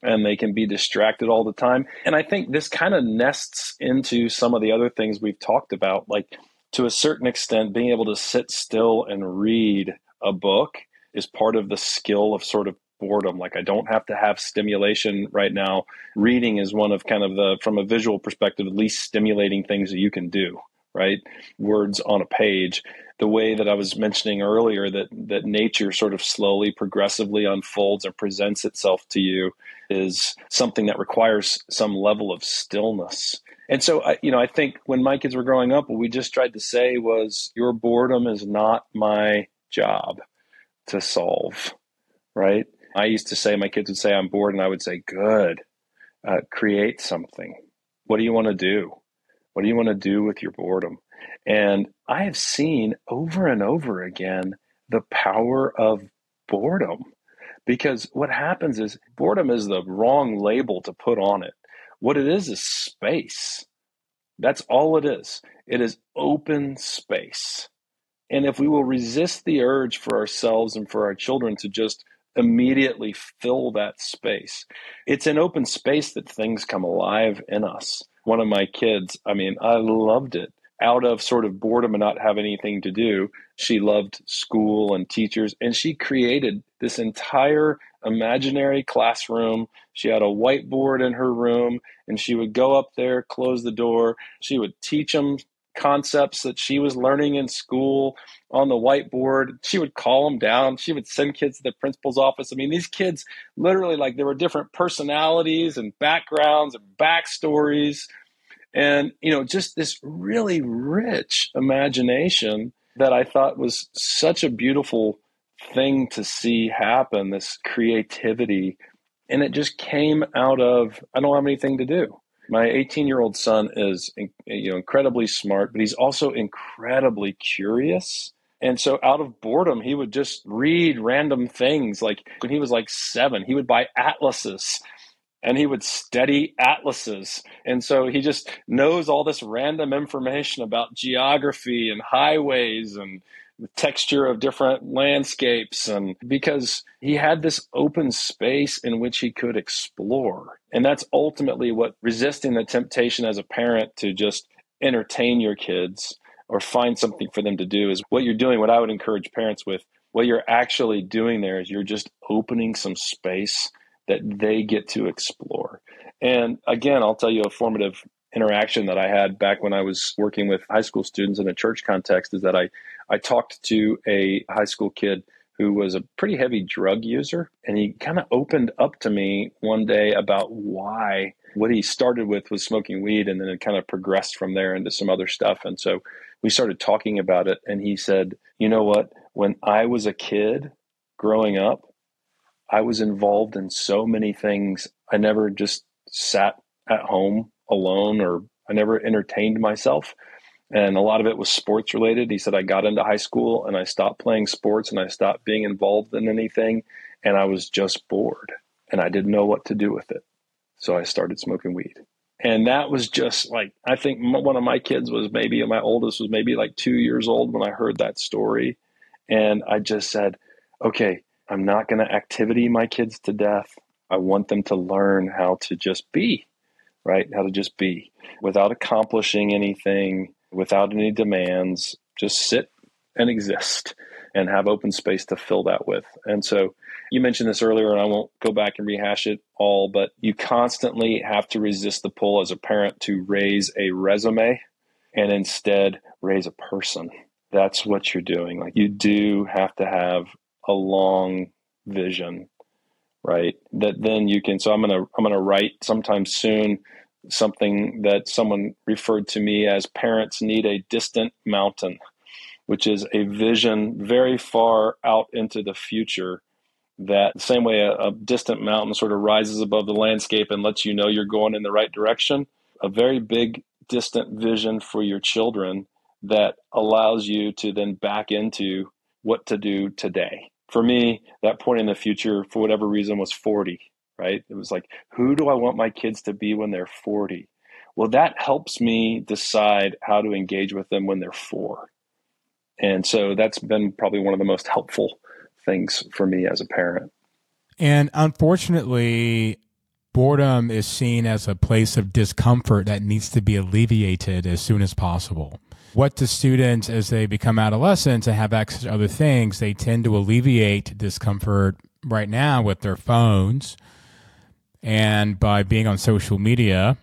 and they can be distracted all the time. And I think this kind of nests into some of the other things we've talked about, like to a certain extent, being able to sit still and read a book is part of the skill of sort of boredom. Like I don't have to have stimulation right now. Reading is one of kind of the, from a visual perspective, least stimulating things that you can do, right? Words on a page. The way that I was mentioning earlier that, that nature sort of slowly, progressively unfolds and presents itself to you is something that requires some level of stillness. And so, I, you know, I think when my kids were growing up, what we just tried to say was, your boredom is not my job to solve, right? I used to say, my kids would say, I'm bored, and I would say, good, uh, create something. What do you want to do? What do you want to do with your boredom? And I have seen over and over again the power of boredom because what happens is boredom is the wrong label to put on it. What it is is space. That's all it is. It is open space. And if we will resist the urge for ourselves and for our children to just immediately fill that space, it's an open space that things come alive in us. One of my kids, I mean, I loved it. Out of sort of boredom and not have anything to do, she loved school and teachers, and she created this entire imaginary classroom. She had a whiteboard in her room, and she would go up there, close the door. She would teach them concepts that she was learning in school on the whiteboard. She would call them down. She would send kids to the principal's office. I mean, these kids literally like there were different personalities and backgrounds and backstories. And, you know, just this really rich imagination that I thought was such a beautiful thing to see happen, this creativity. And it just came out of, I don't have anything to do. My 18 year old son is you know, incredibly smart, but he's also incredibly curious. And so, out of boredom, he would just read random things. Like when he was like seven, he would buy atlases and he would study atlases. And so he just knows all this random information about geography and highways and the texture of different landscapes and because he had this open space in which he could explore and that's ultimately what resisting the temptation as a parent to just entertain your kids or find something for them to do is what you're doing what i would encourage parents with. What you're actually doing there is you're just opening some space that they get to explore. And again i'll tell you a formative interaction that I had back when I was working with high school students in a church context is that I, I talked to a high school kid who was a pretty heavy drug user. And he kind of opened up to me one day about why what he started with was smoking weed and then it kind of progressed from there into some other stuff. And so we started talking about it. And he said, You know what? When I was a kid growing up, I was involved in so many things. I never just sat at home alone or I never entertained myself. And a lot of it was sports related. He said, I got into high school and I stopped playing sports and I stopped being involved in anything. And I was just bored and I didn't know what to do with it. So I started smoking weed. And that was just like, I think one of my kids was maybe, my oldest was maybe like two years old when I heard that story. And I just said, okay, I'm not going to activity my kids to death. I want them to learn how to just be right? How to just be without accomplishing anything, without any demands, just sit and exist and have open space to fill that with. And so you mentioned this earlier, and I won't go back and rehash it all, but you constantly have to resist the pull as a parent to raise a resume and instead raise a person. That's what you're doing. Like you do have to have a long vision right that then you can so i'm gonna i'm gonna write sometime soon something that someone referred to me as parents need a distant mountain which is a vision very far out into the future that same way a, a, distant mountain sort of rises above the landscape and lets you know you're going in the right direction a very big distant vision for your children that allows you to then back into what to do today. For me, that point in the future, for whatever reason, was 40, right? It was like, who do I want my kids to be when they're 40? Well, that helps me decide how to engage with them when they're four. And so that's been probably one of the most helpful things for me as a parent. And unfortunately, boredom is seen as a place of discomfort that needs to be alleviated as soon as possible what do students, as they become adolescents and have access to other things, they tend to alleviate discomfort right now with their phones and by being on social media,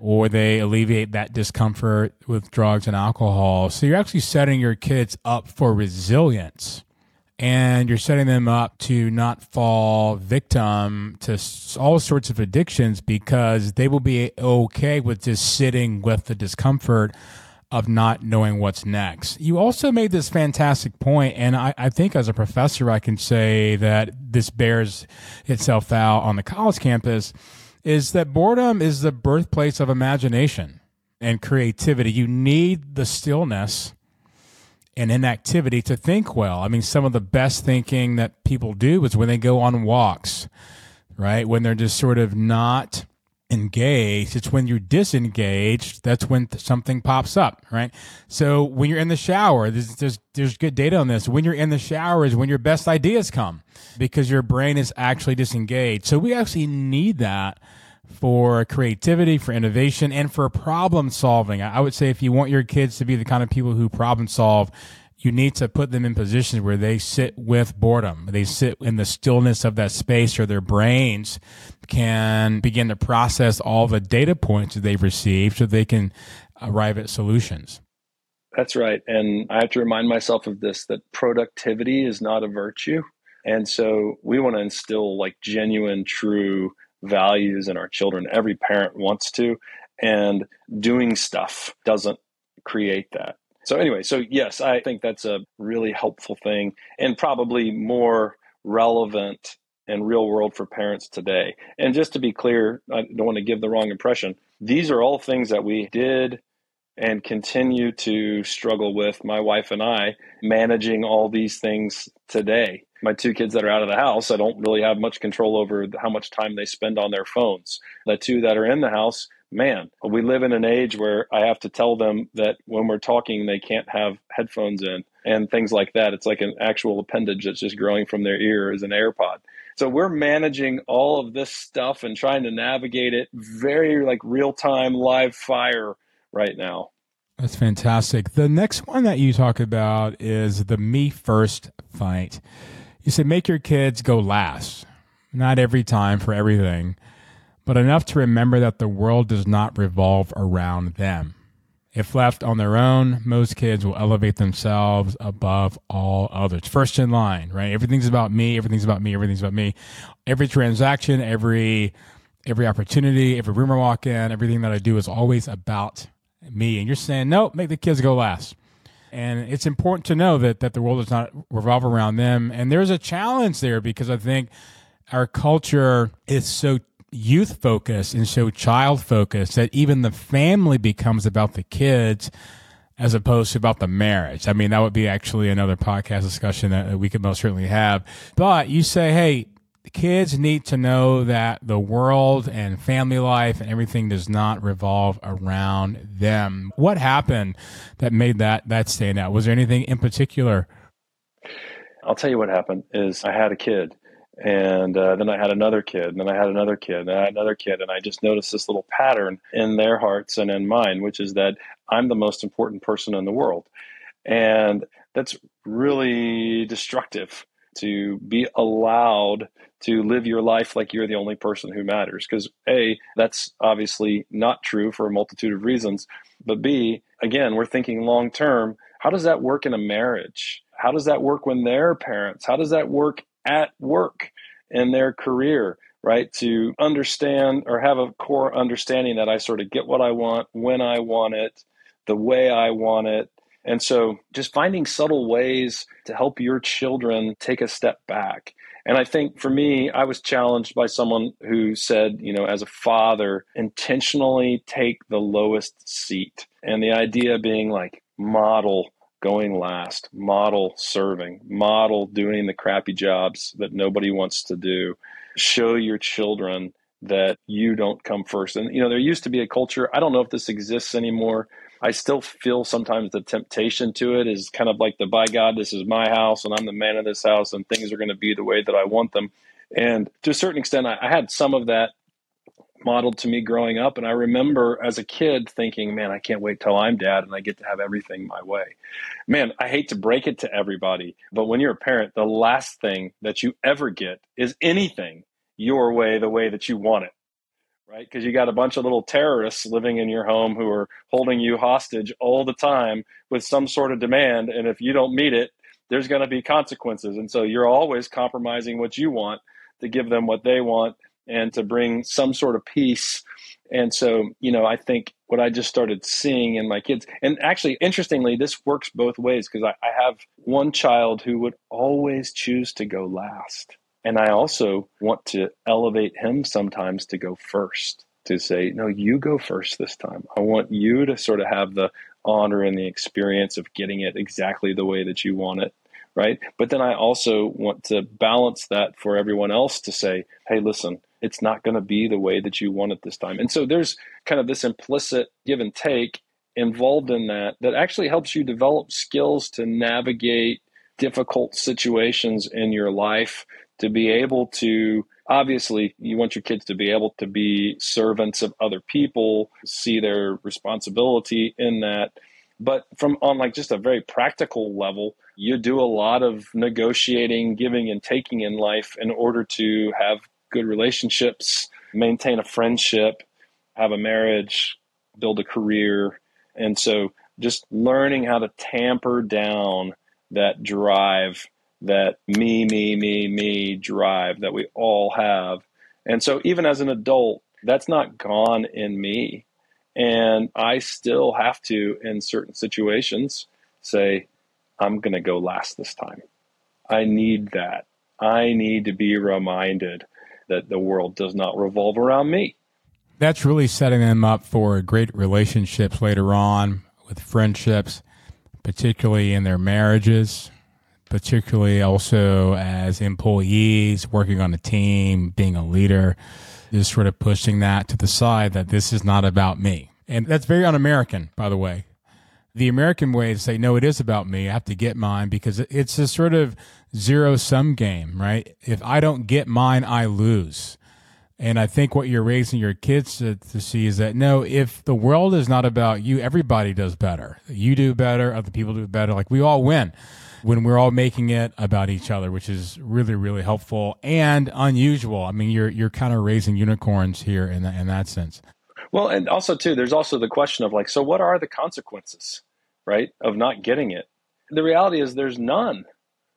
or they alleviate that discomfort with drugs and alcohol. So you're actually setting your kids up for resilience and you're setting them up to not fall victim to all sorts of addictions because they will be okay with just sitting with the discomfort of not knowing what's next. You also made this fantastic point, and I, I, think as a professor, I can say that this bears itself out on the college campus is that boredom is the birthplace of imagination and creativity. You need the stillness and inactivity to think well. I mean, some of the best thinking that people do is when they go on walks, right? When they're just sort of not engaged. It's when you're disengaged that's when th- something pops up, right? So when you're in the shower, there's, there's there's good data on this. When you're in the shower is when your best ideas come because your brain is actually disengaged. So we actually need that for creativity, for innovation, and for problem solving. I would say if you want your kids to be the kind of people who problem solve, you need to put them in positions where they sit with boredom. They sit in the stillness of that space or their brains can begin to process all the data points that they've received so they can arrive at solutions. That's right. And I have to remind myself of this that productivity is not a virtue. And so we want to instill like genuine, true values in our children. Every parent wants to. And doing stuff doesn't create that. So, anyway, so yes, I think that's a really helpful thing and probably more relevant and real world for parents today. And just to be clear, I don't want to give the wrong impression. These are all things that we did and continue to struggle with, my wife and I, managing all these things today. My two kids that are out of the house, I don't really have much control over how much time they spend on their phones. The two that are in the house, man, we live in an age where I have to tell them that when we're talking, they can't have headphones in and things like that. It's like an actual appendage that's just growing from their ear as an AirPod. So we're managing all of this stuff and trying to navigate it very like real time live fire right now. That's fantastic. The next one that you talk about is the me first fight. You said make your kids go last. Not every time for everything but enough to remember that the world does not revolve around them. If left on their own, most kids will elevate themselves above all others. First in line, right? Everything's about me, everything's about me, everything's about me. Every transaction, every every opportunity, every room walk in, everything that I do is always about me. And you're saying, no, make the kids go last. And it's important to know that that the world does not revolve around them. And there's a challenge there because I think our culture is so youth focus and so child focus that even the family becomes about the kids as opposed to about the marriage. I mean, that would be actually another podcast discussion that we could most certainly have. But you say, hey, kids need to know that the world and family life and everything does not revolve around them. What happened that made that that stand out? Was there anything in particular? I'll tell you what happened is I had a kid and uh, then I had another kid, and then I had another kid, and I had another kid, and I just noticed this little pattern in their hearts and in mine, which is that I'm the most important person in the world, and that's really destructive to be allowed to live your life like you're the only person who matters. Because A, that's obviously not true for a multitude of reasons, but B, again, we're thinking long term. How does that work in a marriage? How does that work when they're parents? How does that work at work in their career, right? To understand or have a core understanding that I sort of get what I want, when I want it, the way I want it. And so just finding subtle ways to help your children take a step back. And I think for me, I was challenged by someone who said, you know, as a father, intentionally take the lowest seat. And the idea being like model going last, model serving, model doing the crappy jobs that nobody wants to do. Show your children that you don't come first. And, you know, there used to be a culture, I don't know if this exists anymore. I still feel sometimes the temptation to it is kind of like the by God, this is my house and I'm the man of this house and things are going to be the way that I want them. And to a certain extent, I, I had some of that modeled to me growing up. And I remember as a kid thinking, man, I can't wait till I'm dad and I get to have everything my way. Man, I hate to break it to everybody, but when you're a parent, the last thing that you ever get is anything your way, the way that you want it. Right? Because you got a bunch of little terrorists living in your home who are holding you hostage all the time with some sort of demand. And if you don't meet it, there's going to be consequences. And so you're always compromising what you want to give them what they want and to bring some sort of peace. And so, you know, I think what I just started seeing in my kids, and actually, interestingly, this works both ways because I, I, have one child who would always choose to go last. And I also want to elevate him sometimes to go first, to say, no, you go first this time. I want you to sort of have the honor and the experience of getting it exactly the way that you want it right? But then I also want to balance that for everyone else to say, hey, listen, it's not going to be the way that you want it this time. And so there's kind of this implicit give and take involved in that that actually helps you develop skills to navigate difficult situations in your life, to be able to obviously you want your kids to be able to be servants of other people, see their responsibility in that. But from on like just a very practical level, you do a lot of negotiating, giving and taking in life in order to have good relationships, maintain a friendship, have a marriage, build a career. And so just learning how to tamper down that drive, that me, me, me, me drive that we all have. And so even as an adult, that's not gone in me. And I still have to, in certain situations, say, I'm going to go last this time. I need that. I need to be reminded that the world does not revolve around me. That's really setting them up for great relationships later on with friendships, particularly in their marriages, particularly also as employees working on a team, being a leader, just sort of pushing that to the side that this is not about me. And that's very un American, by the way. The American way to say, no, it is about me. I have to get mine because it's a sort of zero sum game, right? If I don't get mine, I lose. And I think what you're raising your kids to, to, see is that no, if the world is not about you, everybody does better. You do better, other people do better. Like we all win when we're all making it about each other, which is really, really helpful and unusual. I mean, you're you're kind of raising unicorns here in in that sense. Well, and also too, there's also the question of like, so what are the consequences, right, of not getting it? The reality is there's none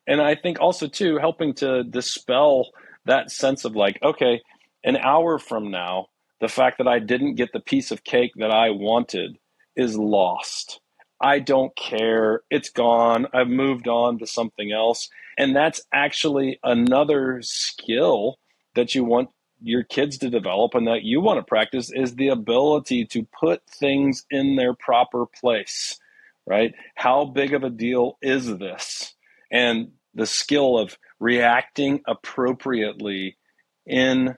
and I think also too helping to dispel that sense of like, okay, an hour from now, the fact that I didn't get the piece of cake that I wanted is lost. I don't care. It's gone. I've moved on to something else. And that's actually another skill that you want your kids to develop and that you want to practice is the ability to put things in their proper place, right? How big of a deal is this? And the skill of reacting appropriately in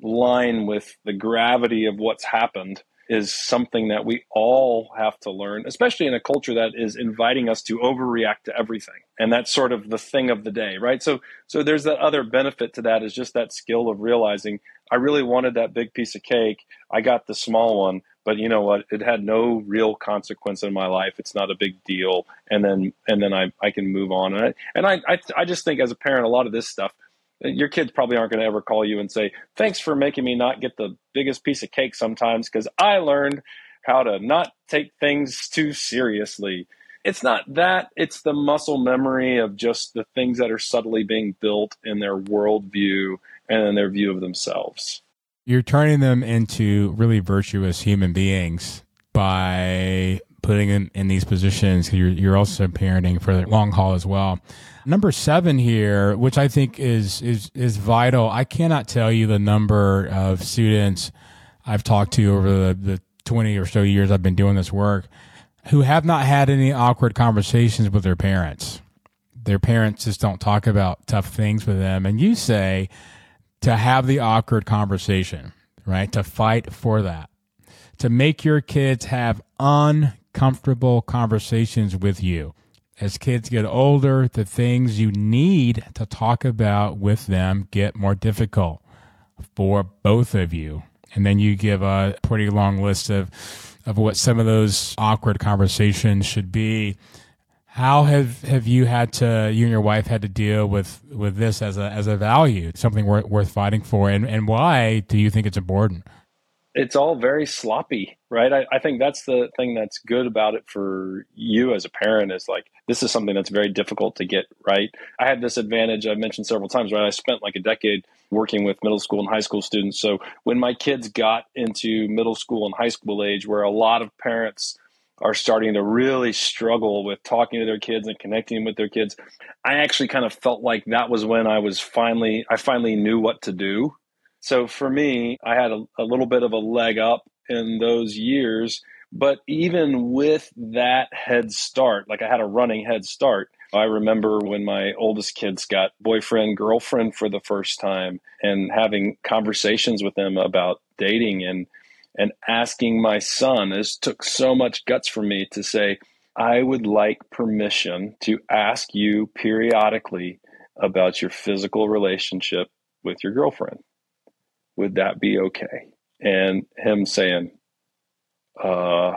line with the gravity of what's happened is something that we all have to learn, especially in a culture that is inviting us to overreact to everything. And that's sort of the thing of the day, right? So so there's that other benefit to that is just that skill of realizing I really wanted that big piece of cake. I got the small one, but you know what? It had no real consequence in my life. It's not a big deal. And then and then i, I can move on. And I, and I, I i just think as a parent a lot of this stuff your kids probably aren't going to ever call you and say thanks for making me not get the biggest piece of cake sometimes because i learned how to not take things too seriously. It's not that. It's the muscle memory of just the things that are subtly being built in their worldview and in their view of themselves you're turning them into really virtuous human beings by putting them in these positions. You're, you're also parenting for the long haul as well. Number seven here, which I think is, is, is vital. I cannot tell you the number of students I've talked to over the, the 20 or so years I've been doing this work who have not had any awkward conversations with their parents. Their parents just don't talk about tough things with them. And you say, to have the awkward conversation, right? To fight for that, to make your kids have uncomfortable conversations with you. As kids get older, the things you need to talk about with them get more difficult for both of you. And then you give a pretty long list of, of what some of those awkward conversations should be how have, have you had to you and your wife had to deal with, with this as a as a value, something worth, worth fighting for, and and why do you think it's important? It's all very sloppy, right? I, I think that's the thing that's good about it for you as a parent is like this is something that's very difficult to get right. I had this advantage I've mentioned several times, right? I spent like a decade working with middle school and high school students. So when my kids got into middle school and high school age, where a lot of parents are starting to really struggle with talking to their kids and connecting with their kids. I actually kind of felt like that was when i was finally i finally knew what to do. So for me i had a, a little bit of a leg up in those years but even with that head start like i had a running head start I remember when my oldest kids got boyfriend, girlfriend for the first time and having conversations with them about dating and and asking my son. This took so much guts for me to say, I would like permission to ask you periodically about your physical relationship with your girlfriend. Would that be okay? And him saying, uh,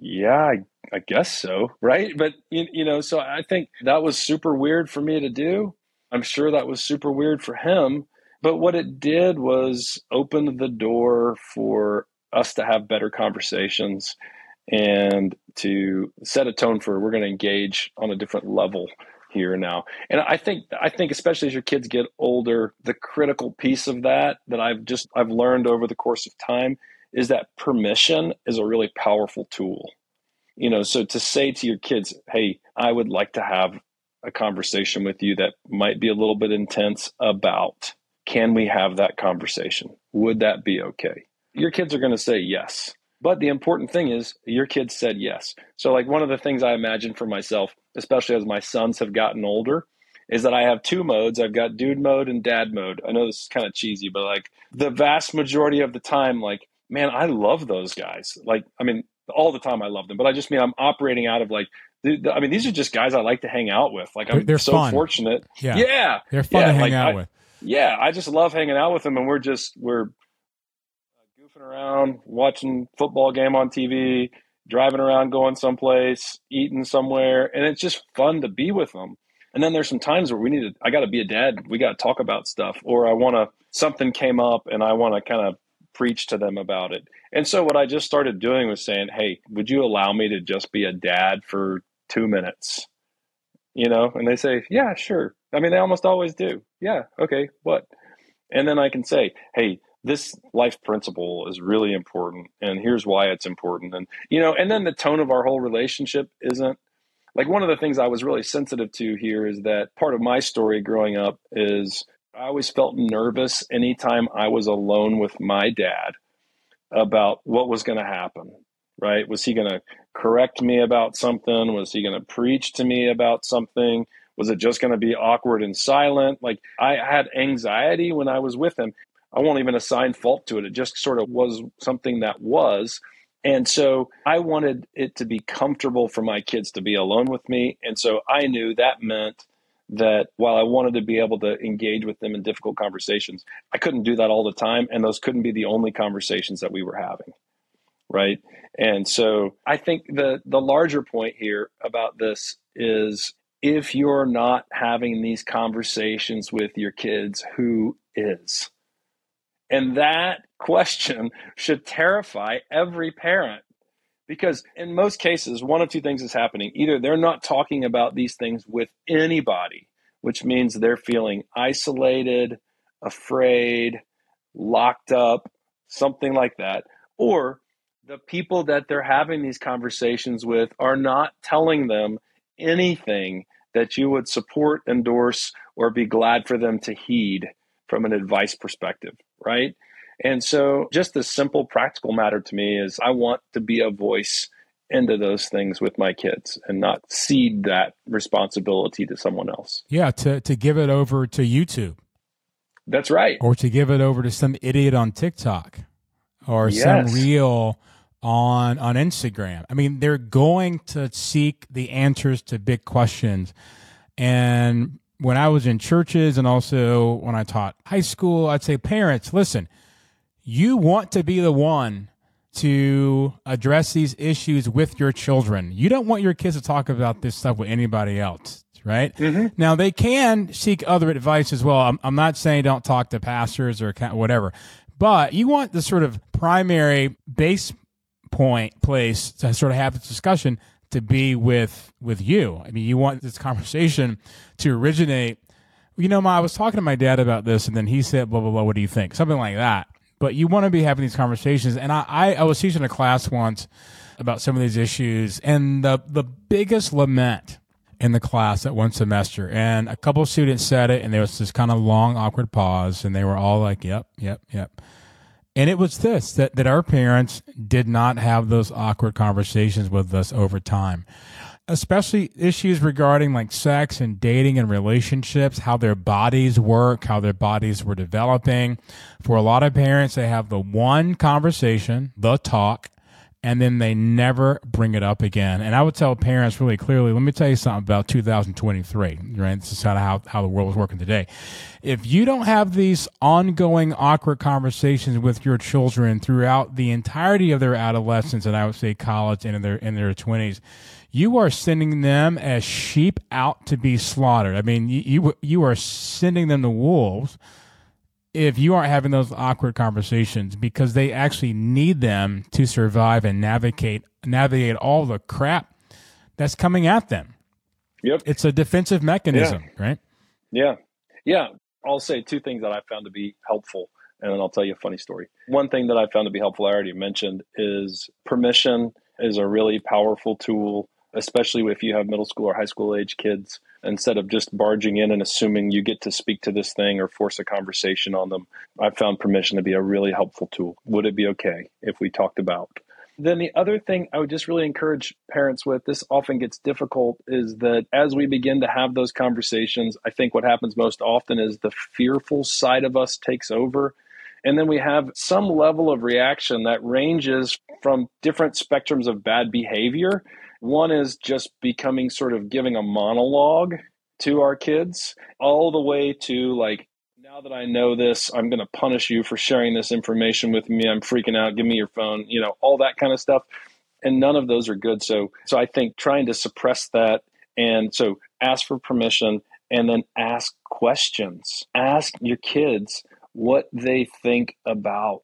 yeah, I, I guess so. Right. But, you, you know, so I think that was super weird for me to do. I'm sure that was super weird for him. But what it did was open the door for us to have better conversations and to set a tone for we're going to engage on a different level here now. And I think I think especially as your kids get older, the critical piece of that that I've just I've learned over the course of time is that permission is a really powerful tool. You know, so to say to your kids, "Hey, I would like to have a conversation with you that might be a little bit intense about can we have that conversation? Would that be okay?" Your kids are going to say yes. But the important thing is your kids said yes. So, like, one of the things I imagine for myself, especially as my sons have gotten older, is that I have two modes. I've got dude mode and dad mode. I know this is kind of cheesy, but like the vast majority of the time, like, man, I love those guys. Like, I mean, all the time I love them, but I just mean I'm operating out of like, I mean, these are just guys I like to hang out with. Like, I'm they're so fun. fortunate. Yeah. Yeah. They're fun yeah, to hang like, out I, with. Yeah. I just love hanging out with them. And we're just, we're goofing around, watching football game on TV, driving around, going someplace, eating somewhere. And it's just fun to be with them. And then there's some times where we need to, I got to be a dad. We got to talk about stuff, or I want to, something came up and I want to kind of preach to them about it. And so what I just started doing was saying, Hey, would you allow me to just be a dad for two minutes? You know, and they say, Yeah, sure. I mean, they almost always do. Yeah, okay, what? And then I can say, Hey, this life principle is really important and here's why it's important and you know and then the tone of our whole relationship isn't like one of the things i was really sensitive to here is that part of my story growing up is i always felt nervous anytime i was alone with my dad about what was going to happen right was he going to correct me about something was he going to preach to me about something was it just going to be awkward and silent like i had anxiety when i was with him I won't even assign fault to it. It just sort of was something that was. And so I wanted it to be comfortable for my kids to be alone with me. And so I knew that meant that while I wanted to be able to engage with them in difficult conversations, I couldn't do that all the time. And those couldn't be the only conversations that we were having. Right. And so I think the, the larger point here about this is if you're not having these conversations with your kids, who is? And that question should terrify every parent because in most cases, one of two things is happening. Either they're not talking about these things with anybody, which means they're feeling isolated, afraid, locked up, something like that, or the people that they're having these conversations with are not telling them anything that you would support, endorse, or be glad for them to heed from an advice perspective, right? And so, just a simple practical matter to me is I want to be a voice into those things with my kids and not cede that responsibility to someone else. Yeah, to, to give it over to YouTube. That's right. Or to give it over to some idiot on TikTok or Yes. some reel on on Instagram. I mean, they're going to seek the answers to big questions. And when I was in churches and also when I taught high school, I'd say, parents, listen, you want to be the one to address these issues with your children. You don't want your kids to talk about this stuff with anybody else, right? Mm-hmm. Now, they can seek other advice as well. I'm, I'm not saying don't talk to pastors or whatever, but you want the sort of primary base point place to sort of have this discussion to be with with you. I mean, you want this conversation to originate. You know, Ma, I was talking to my dad about this, and then he said, "Blah blah blah." What do you think? Something like that. But you want to be having these conversations, and I, I, I was teaching a class once about some of these issues, and the the biggest lament in the class at one semester, and a couple students said it, and there was this kind of long, awkward pause, and they were all like, "Yep, yep, yep." And it was this that, that our parents did not have those awkward conversations with us over time. especially issues regarding like sex and dating and relationships, how their bodies work, how their bodies were developing. For a lot of parents, they have the one conversation, the talk, and then they never bring it up again. And I would tell parents really clearly, let me tell you something about 2023, right? This is of how, how the world is working today. If you don't have these ongoing awkward conversations with your children throughout the entirety of their adolescence, and I would say college and in their, in their 20s, you are sending them as sheep out to be slaughtered. I mean, you, you, you are sending them to wolves if you aren't having those awkward conversations because they actually need them to survive and navigate navigate all the crap that's coming at them. Yep. It's a defensive mechanism, yeah. right? Yeah. Yeah. I'll say two things that I found to be helpful and then I'll tell you a funny story. One thing that I found to be helpful I already mentioned is permission is a really powerful tool especially if you have middle school or high school age kids, instead of just barging in and assuming you get to speak to this thing or force a conversation on them. I found permission to be a really helpful tool. Would it be okay if we talked about? Then the other thing I would just really encourage parents with, this often gets difficult, is that as we begin to have those conversations, I think what happens most often is the fearful side of us takes over. And then we have some level of reaction that ranges from different spectrums of bad behavior one is just becoming sort of giving a monologue to our kids, all the way to like, now that I know this, I'm going to punish you for sharing this information with me. I'm freaking out. Give me your phone, you know, all that kind of stuff. And none of those are good. So, so I think trying to suppress that and so ask for permission and then ask questions. Ask your kids what they think about,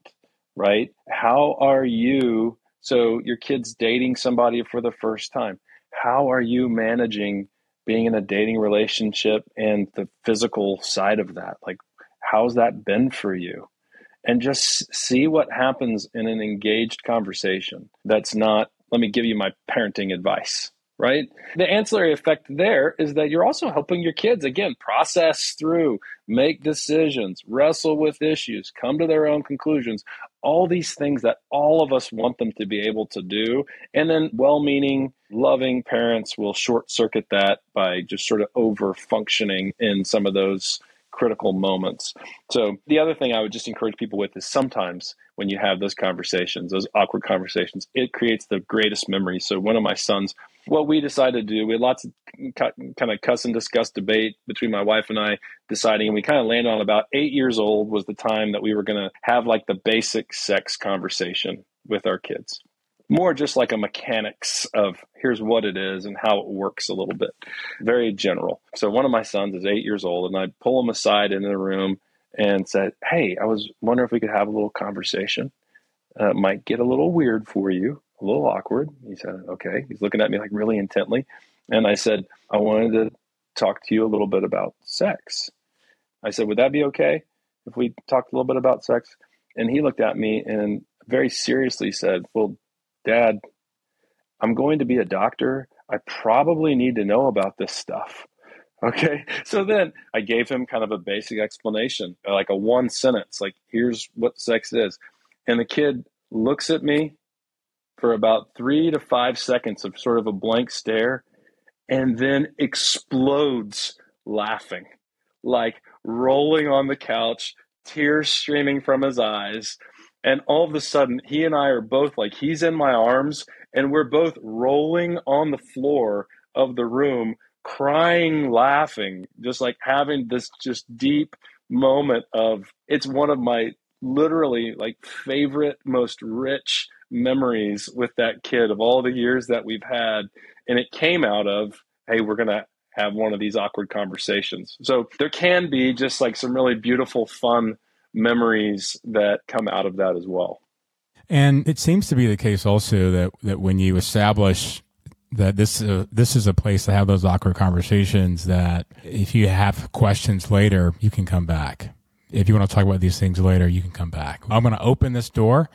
right? How are you so your kid's dating somebody for the first time. How are you managing being in a dating relationship and the physical side of that? Like, how's that been for you? And just see what happens in an engaged conversation that's not, let me give you my parenting advice right? The ancillary effect there is that you're also helping your kids, again, process through, make decisions, wrestle with issues, come to their own conclusions, all these things that all of us want them to be able to do. And then well meaning, loving parents will short circuit that by just sort of over functioning in some of those critical moments. So the other thing I would just encourage people with is sometimes when you have those conversations, those awkward conversations, it creates the greatest memories. So one of my sons, what we decided to do, we had lots of kind of cuss and discuss debate between my wife and I deciding, and we kind of landed on about eight years old was the time that we were going to have like the basic sex conversation with our kids more just like a mechanics of here's what it is and how it works a little bit. Very general. So one of my sons is eight years old, and I pull him aside in the room and said, Hey, I was wondering if we could have a little conversation. Uh, might get a little weird for you, a little awkward. He said, Okay. He's looking at me like really intently. And I said, I wanted to talk to you a little bit about sex. I said, Would that be okay if we talked a little bit about sex? And he looked at me and very seriously said, Well, Dad, I'm going to be a doctor. I probably need to know about this stuff. Okay. So then I gave him kind of a basic explanation, like a one sentence, like, here's what sex is. And the kid looks at me for about three to five seconds of sort of a blank stare and then explodes laughing, like rolling on the couch, tears streaming from his eyes and all of a sudden he and i are both like he's in my arms and we're both rolling on the floor of the room crying laughing just like having this just deep moment of it's one of my literally like favorite most rich memories with that kid of all the years that we've had. And it came out of hey we're going to have one of these awkward conversations. So there can be just like some really beautiful fun memories that come out of that as well. And it seems to be the case also that, that when you establish that this uh, this is a place to have those awkward conversations that if you have questions later you can come back. If you want to talk about these things later you can come back. I'm going to open this door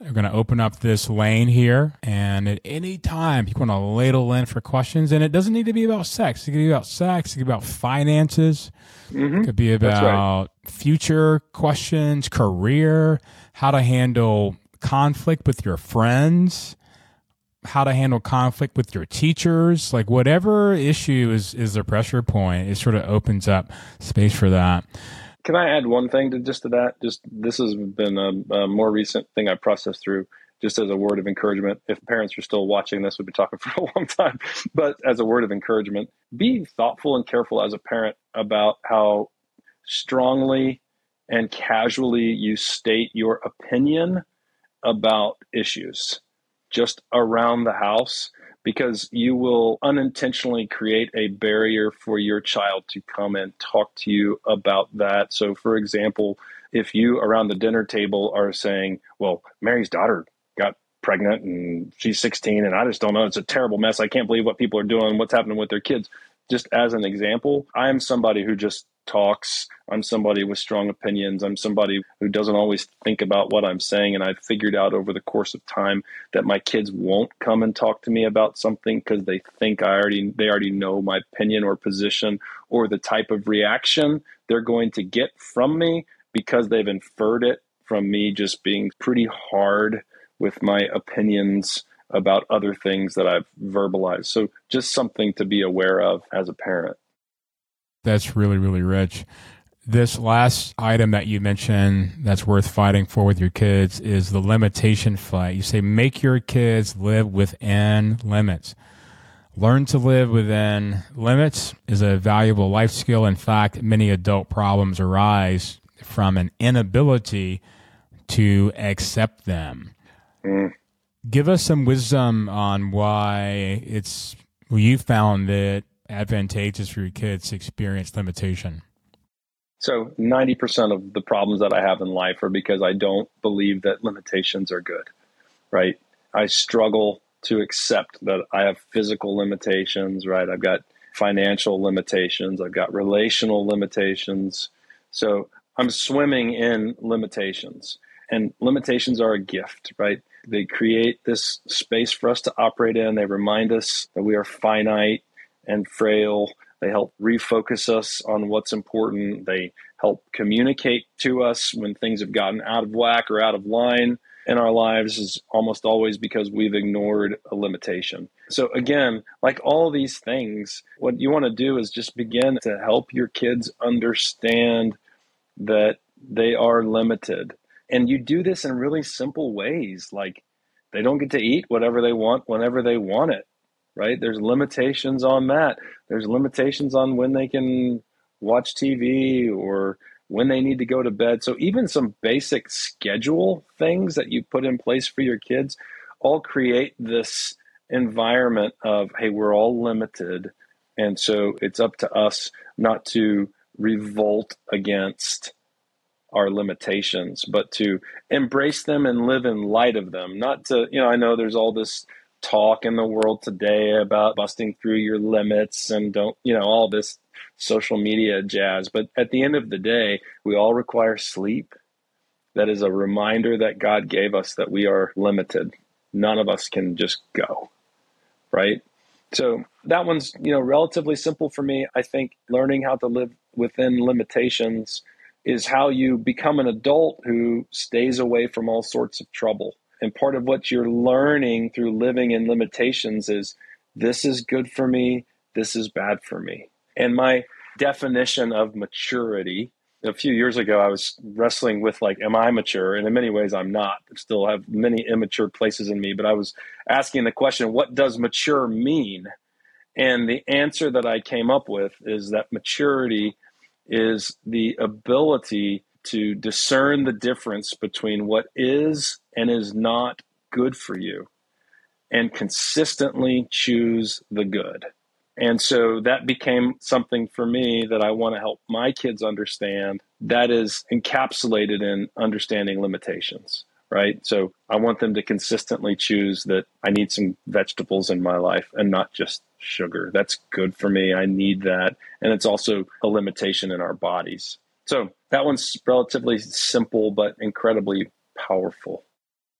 we're going to open up this lane here and at any time you want to ladle in for questions and it doesn't need to be about sex it could be about sex it could be about finances Mm-hmm. It could be about right. future questions, career, how to handle conflict with your friends, how to handle conflict with your teachers, like whatever issue is is the pressure point, it sort of opens up space for that. Can I add one thing to just to that? Just this has been a, a more recent thing I processed through just as a word of encouragement. If parents are still watching this, we've been talking for a long time, but as a word of encouragement, be thoughtful and careful as a parent about how strongly and casually you state your opinion about issues just around the house because you will unintentionally create a barrier for your child to come and talk to you about that. So, for example, if you around the dinner table are saying, Well, Mary's daughter got pregnant and she's 16 and I just don't know. It's a terrible mess. I can't believe what people are doing, what's happening with their kids. Just as an example, I am somebody who just talks. I'm somebody with strong opinions. I'm somebody who doesn't always think about what I'm saying. And I've figured out over the course of time that my kids won't come and talk to me about something because they think I already they already know my opinion or position or the type of reaction they're going to get from me because they've inferred it from me just being pretty hard with my opinions about other things that I've verbalized. So just something to be aware of as a parent. That's really, really rich. This last item that you mentioned that's worth fighting for with your kids is the limitation fight. You say make your kids live within limits. Learn to live within limits is a valuable life skill. In fact, many adult problems arise from an inability to accept them. Mm. Give us some wisdom on why it's well, you found it advantageous for your kids to experience limitation? So, 90% of the problems that I have in life are because I don't believe that limitations are good, right? I struggle to accept that I have physical limitations, right? I've got financial limitations, I've got relational limitations. So, I'm swimming in limitations, and limitations are a gift, right? They create this space for us to operate in. They remind us that we are finite and frail. They help refocus us on what's important. They help communicate to us when things have gotten out of whack or out of line in our lives is almost always because we've ignored a limitation. So again, like all these things, what you want to do is just begin to help your kids understand that they are limited. And you do this in really simple ways like they don't get to eat whatever they want whenever they want it right? There's limitations on that. There's limitations on when they can watch TV or when they need to go to bed. So even some basic schedule things that you put in place for your kids all create this environment of hey, we're all limited and so it's up to us not to revolt against our limitations, but to embrace them and live in light of them. Not to, you know, I know there's all this talk in the world today about busting through your limits and don't, you know, all this social media jazz. But at the end of the day, we all require sleep. That is a reminder that God gave us that we are limited. None of us can just go, right? So that one's, you know, relatively simple for me. I think learning how to live within limitations is how you become an adult who stays away from all sorts of trouble and part of what you're learning through living in limitations is this is good for me, this is bad for me. And my definition of maturity a few years ago, I was wrestling with like, am I mature? And in many ways, I'm not. I still have many immature places in me, but I was asking the question, what does mature mean? And the answer that I came up with is that maturity is the ability to discern the difference between what is and is not good for you and consistently choose the good. And so that became something for me that I want to help my kids understand that is encapsulated in understanding limitations, right? So I want them to consistently choose that I need some vegetables in my life and not just sugar. That's good for me. I need that. And it's also a limitation in our bodies. So that one's relatively simple, but incredibly powerful.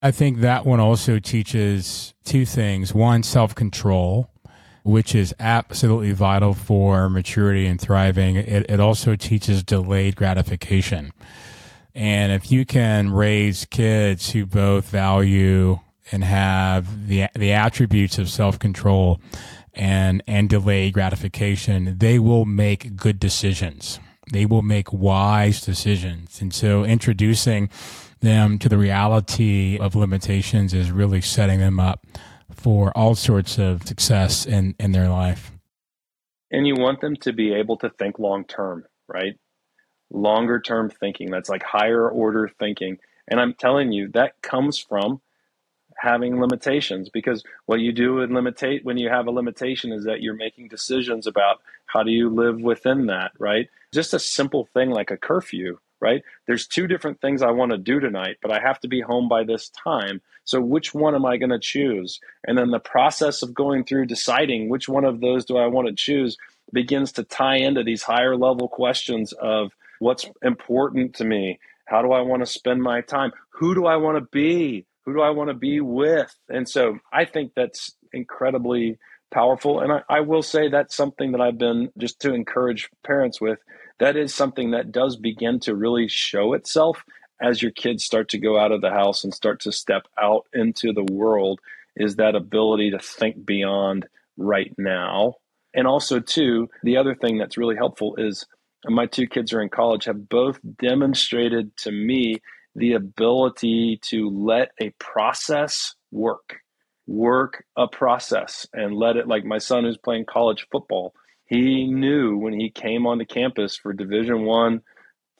I think that one also teaches two things. One, self control, which is absolutely vital for maturity and thriving. It, it also teaches delayed gratification. And if you can raise kids who both value and have the the attributes of self control and and delayed gratification, they will make good decisions. They will make wise decisions. And so introducing them to the reality of limitations is really setting them up for all sorts of success in, in their life. And you want them to be able to think long term, right? Longer term thinking. That's like higher order thinking. And I'm telling you, that comes from having limitations because what you do in limitate when you have a limitation is that you're making decisions about how do you live within that, right? Just a simple thing like a curfew, right? There's two different things I want to do tonight, but I have to be home by this time. So which one am I going to choose? And then the process of going through deciding which one of those do I want to choose begins to tie into these higher level questions of what's important to me? How do I want to spend my time? Who do I want to be? Who do I want to be with? And so I think that's incredibly powerful. And I, I, will say that's something that I've been just to encourage parents with. That is something that does begin to really show itself as your kids start to go out of the house and start to step out into the world is that ability to think beyond right now. And also, too, the other thing that's really helpful is my two kids are in college, have both demonstrated to me the ability to let a process work work a process and let it like my son who's playing college football he knew when he came onto campus for division one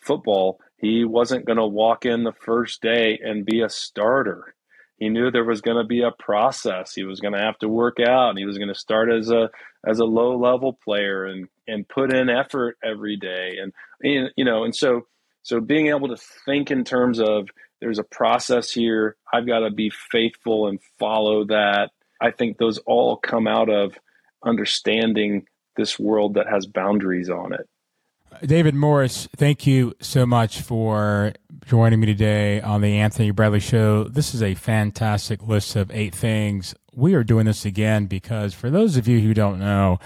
football he wasn't going to walk in the first day and be a starter he knew there was going to be a process he was going to have to work out he was going to start as a as a low level player and and put in effort every day and you know and so so being able to think in terms of there's a process here. I've got to be faithful and follow that. I think those all come out of understanding this world that has boundaries on it. David Morris, thank you so much for joining me today on the Anthony Bradley Show. This is a fantastic list of eight things. We are doing this again because for those of you who don't know,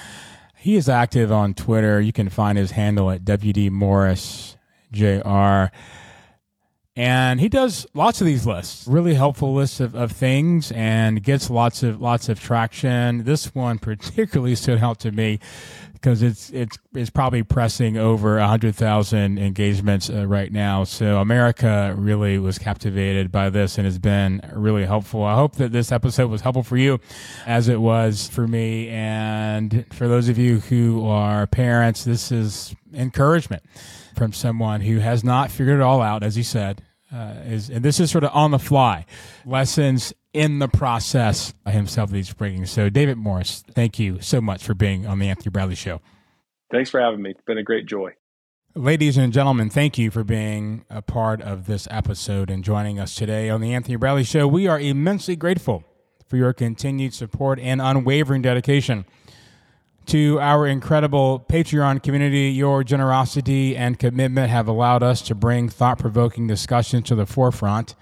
he is active on Twitter. You can find his handle at WD Morris JR. And he does lots of these lists, really helpful lists of, of things and gets lots of lots of traction. This one particularly stood out to me because it's it's it's probably pressing over hundred thousand engagements uh, right now. So America really was captivated by this and has been really helpful. I hope that this episode was helpful for you, as it was for me, and for those of you who are parents, this is encouragement from someone who has not figured it all out, as he said. Uh, is and this is sort of on the fly lessons in the process himself that he's bringing. So, David Morris, thank you so much for being on the Anthony Bradley Show. Thanks for having me. It's been a great joy. Ladies and gentlemen, thank you for being a part of this episode and joining us today on the Anthony Bradley Show. We are immensely grateful for your continued support and unwavering dedication to our incredible Patreon community. Your generosity and commitment have allowed us to bring thought provoking discussions to the forefront.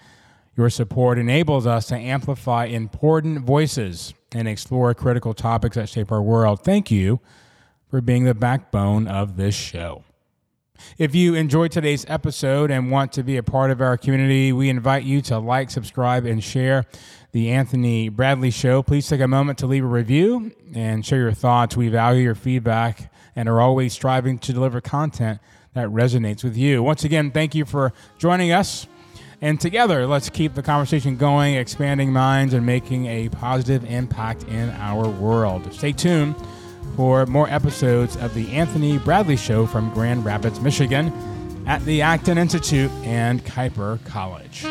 Your support enables us to amplify important voices and explore critical topics that shape our world. Thank you for being the backbone of this show. If you enjoyed today's episode and want to be a part of our community, we invite you to like, subscribe, and share the Anthony Bradley Show. Please take a moment to leave a review and share your thoughts. We value your feedback and are always striving to deliver content that resonates with you. Once again, thank you for joining us. And together, let's keep the conversation going, expanding minds, and making a positive impact in our world. Stay tuned for more episodes of The Anthony Bradley Show from Grand Rapids, Michigan at the Acton Institute and Kuyper College.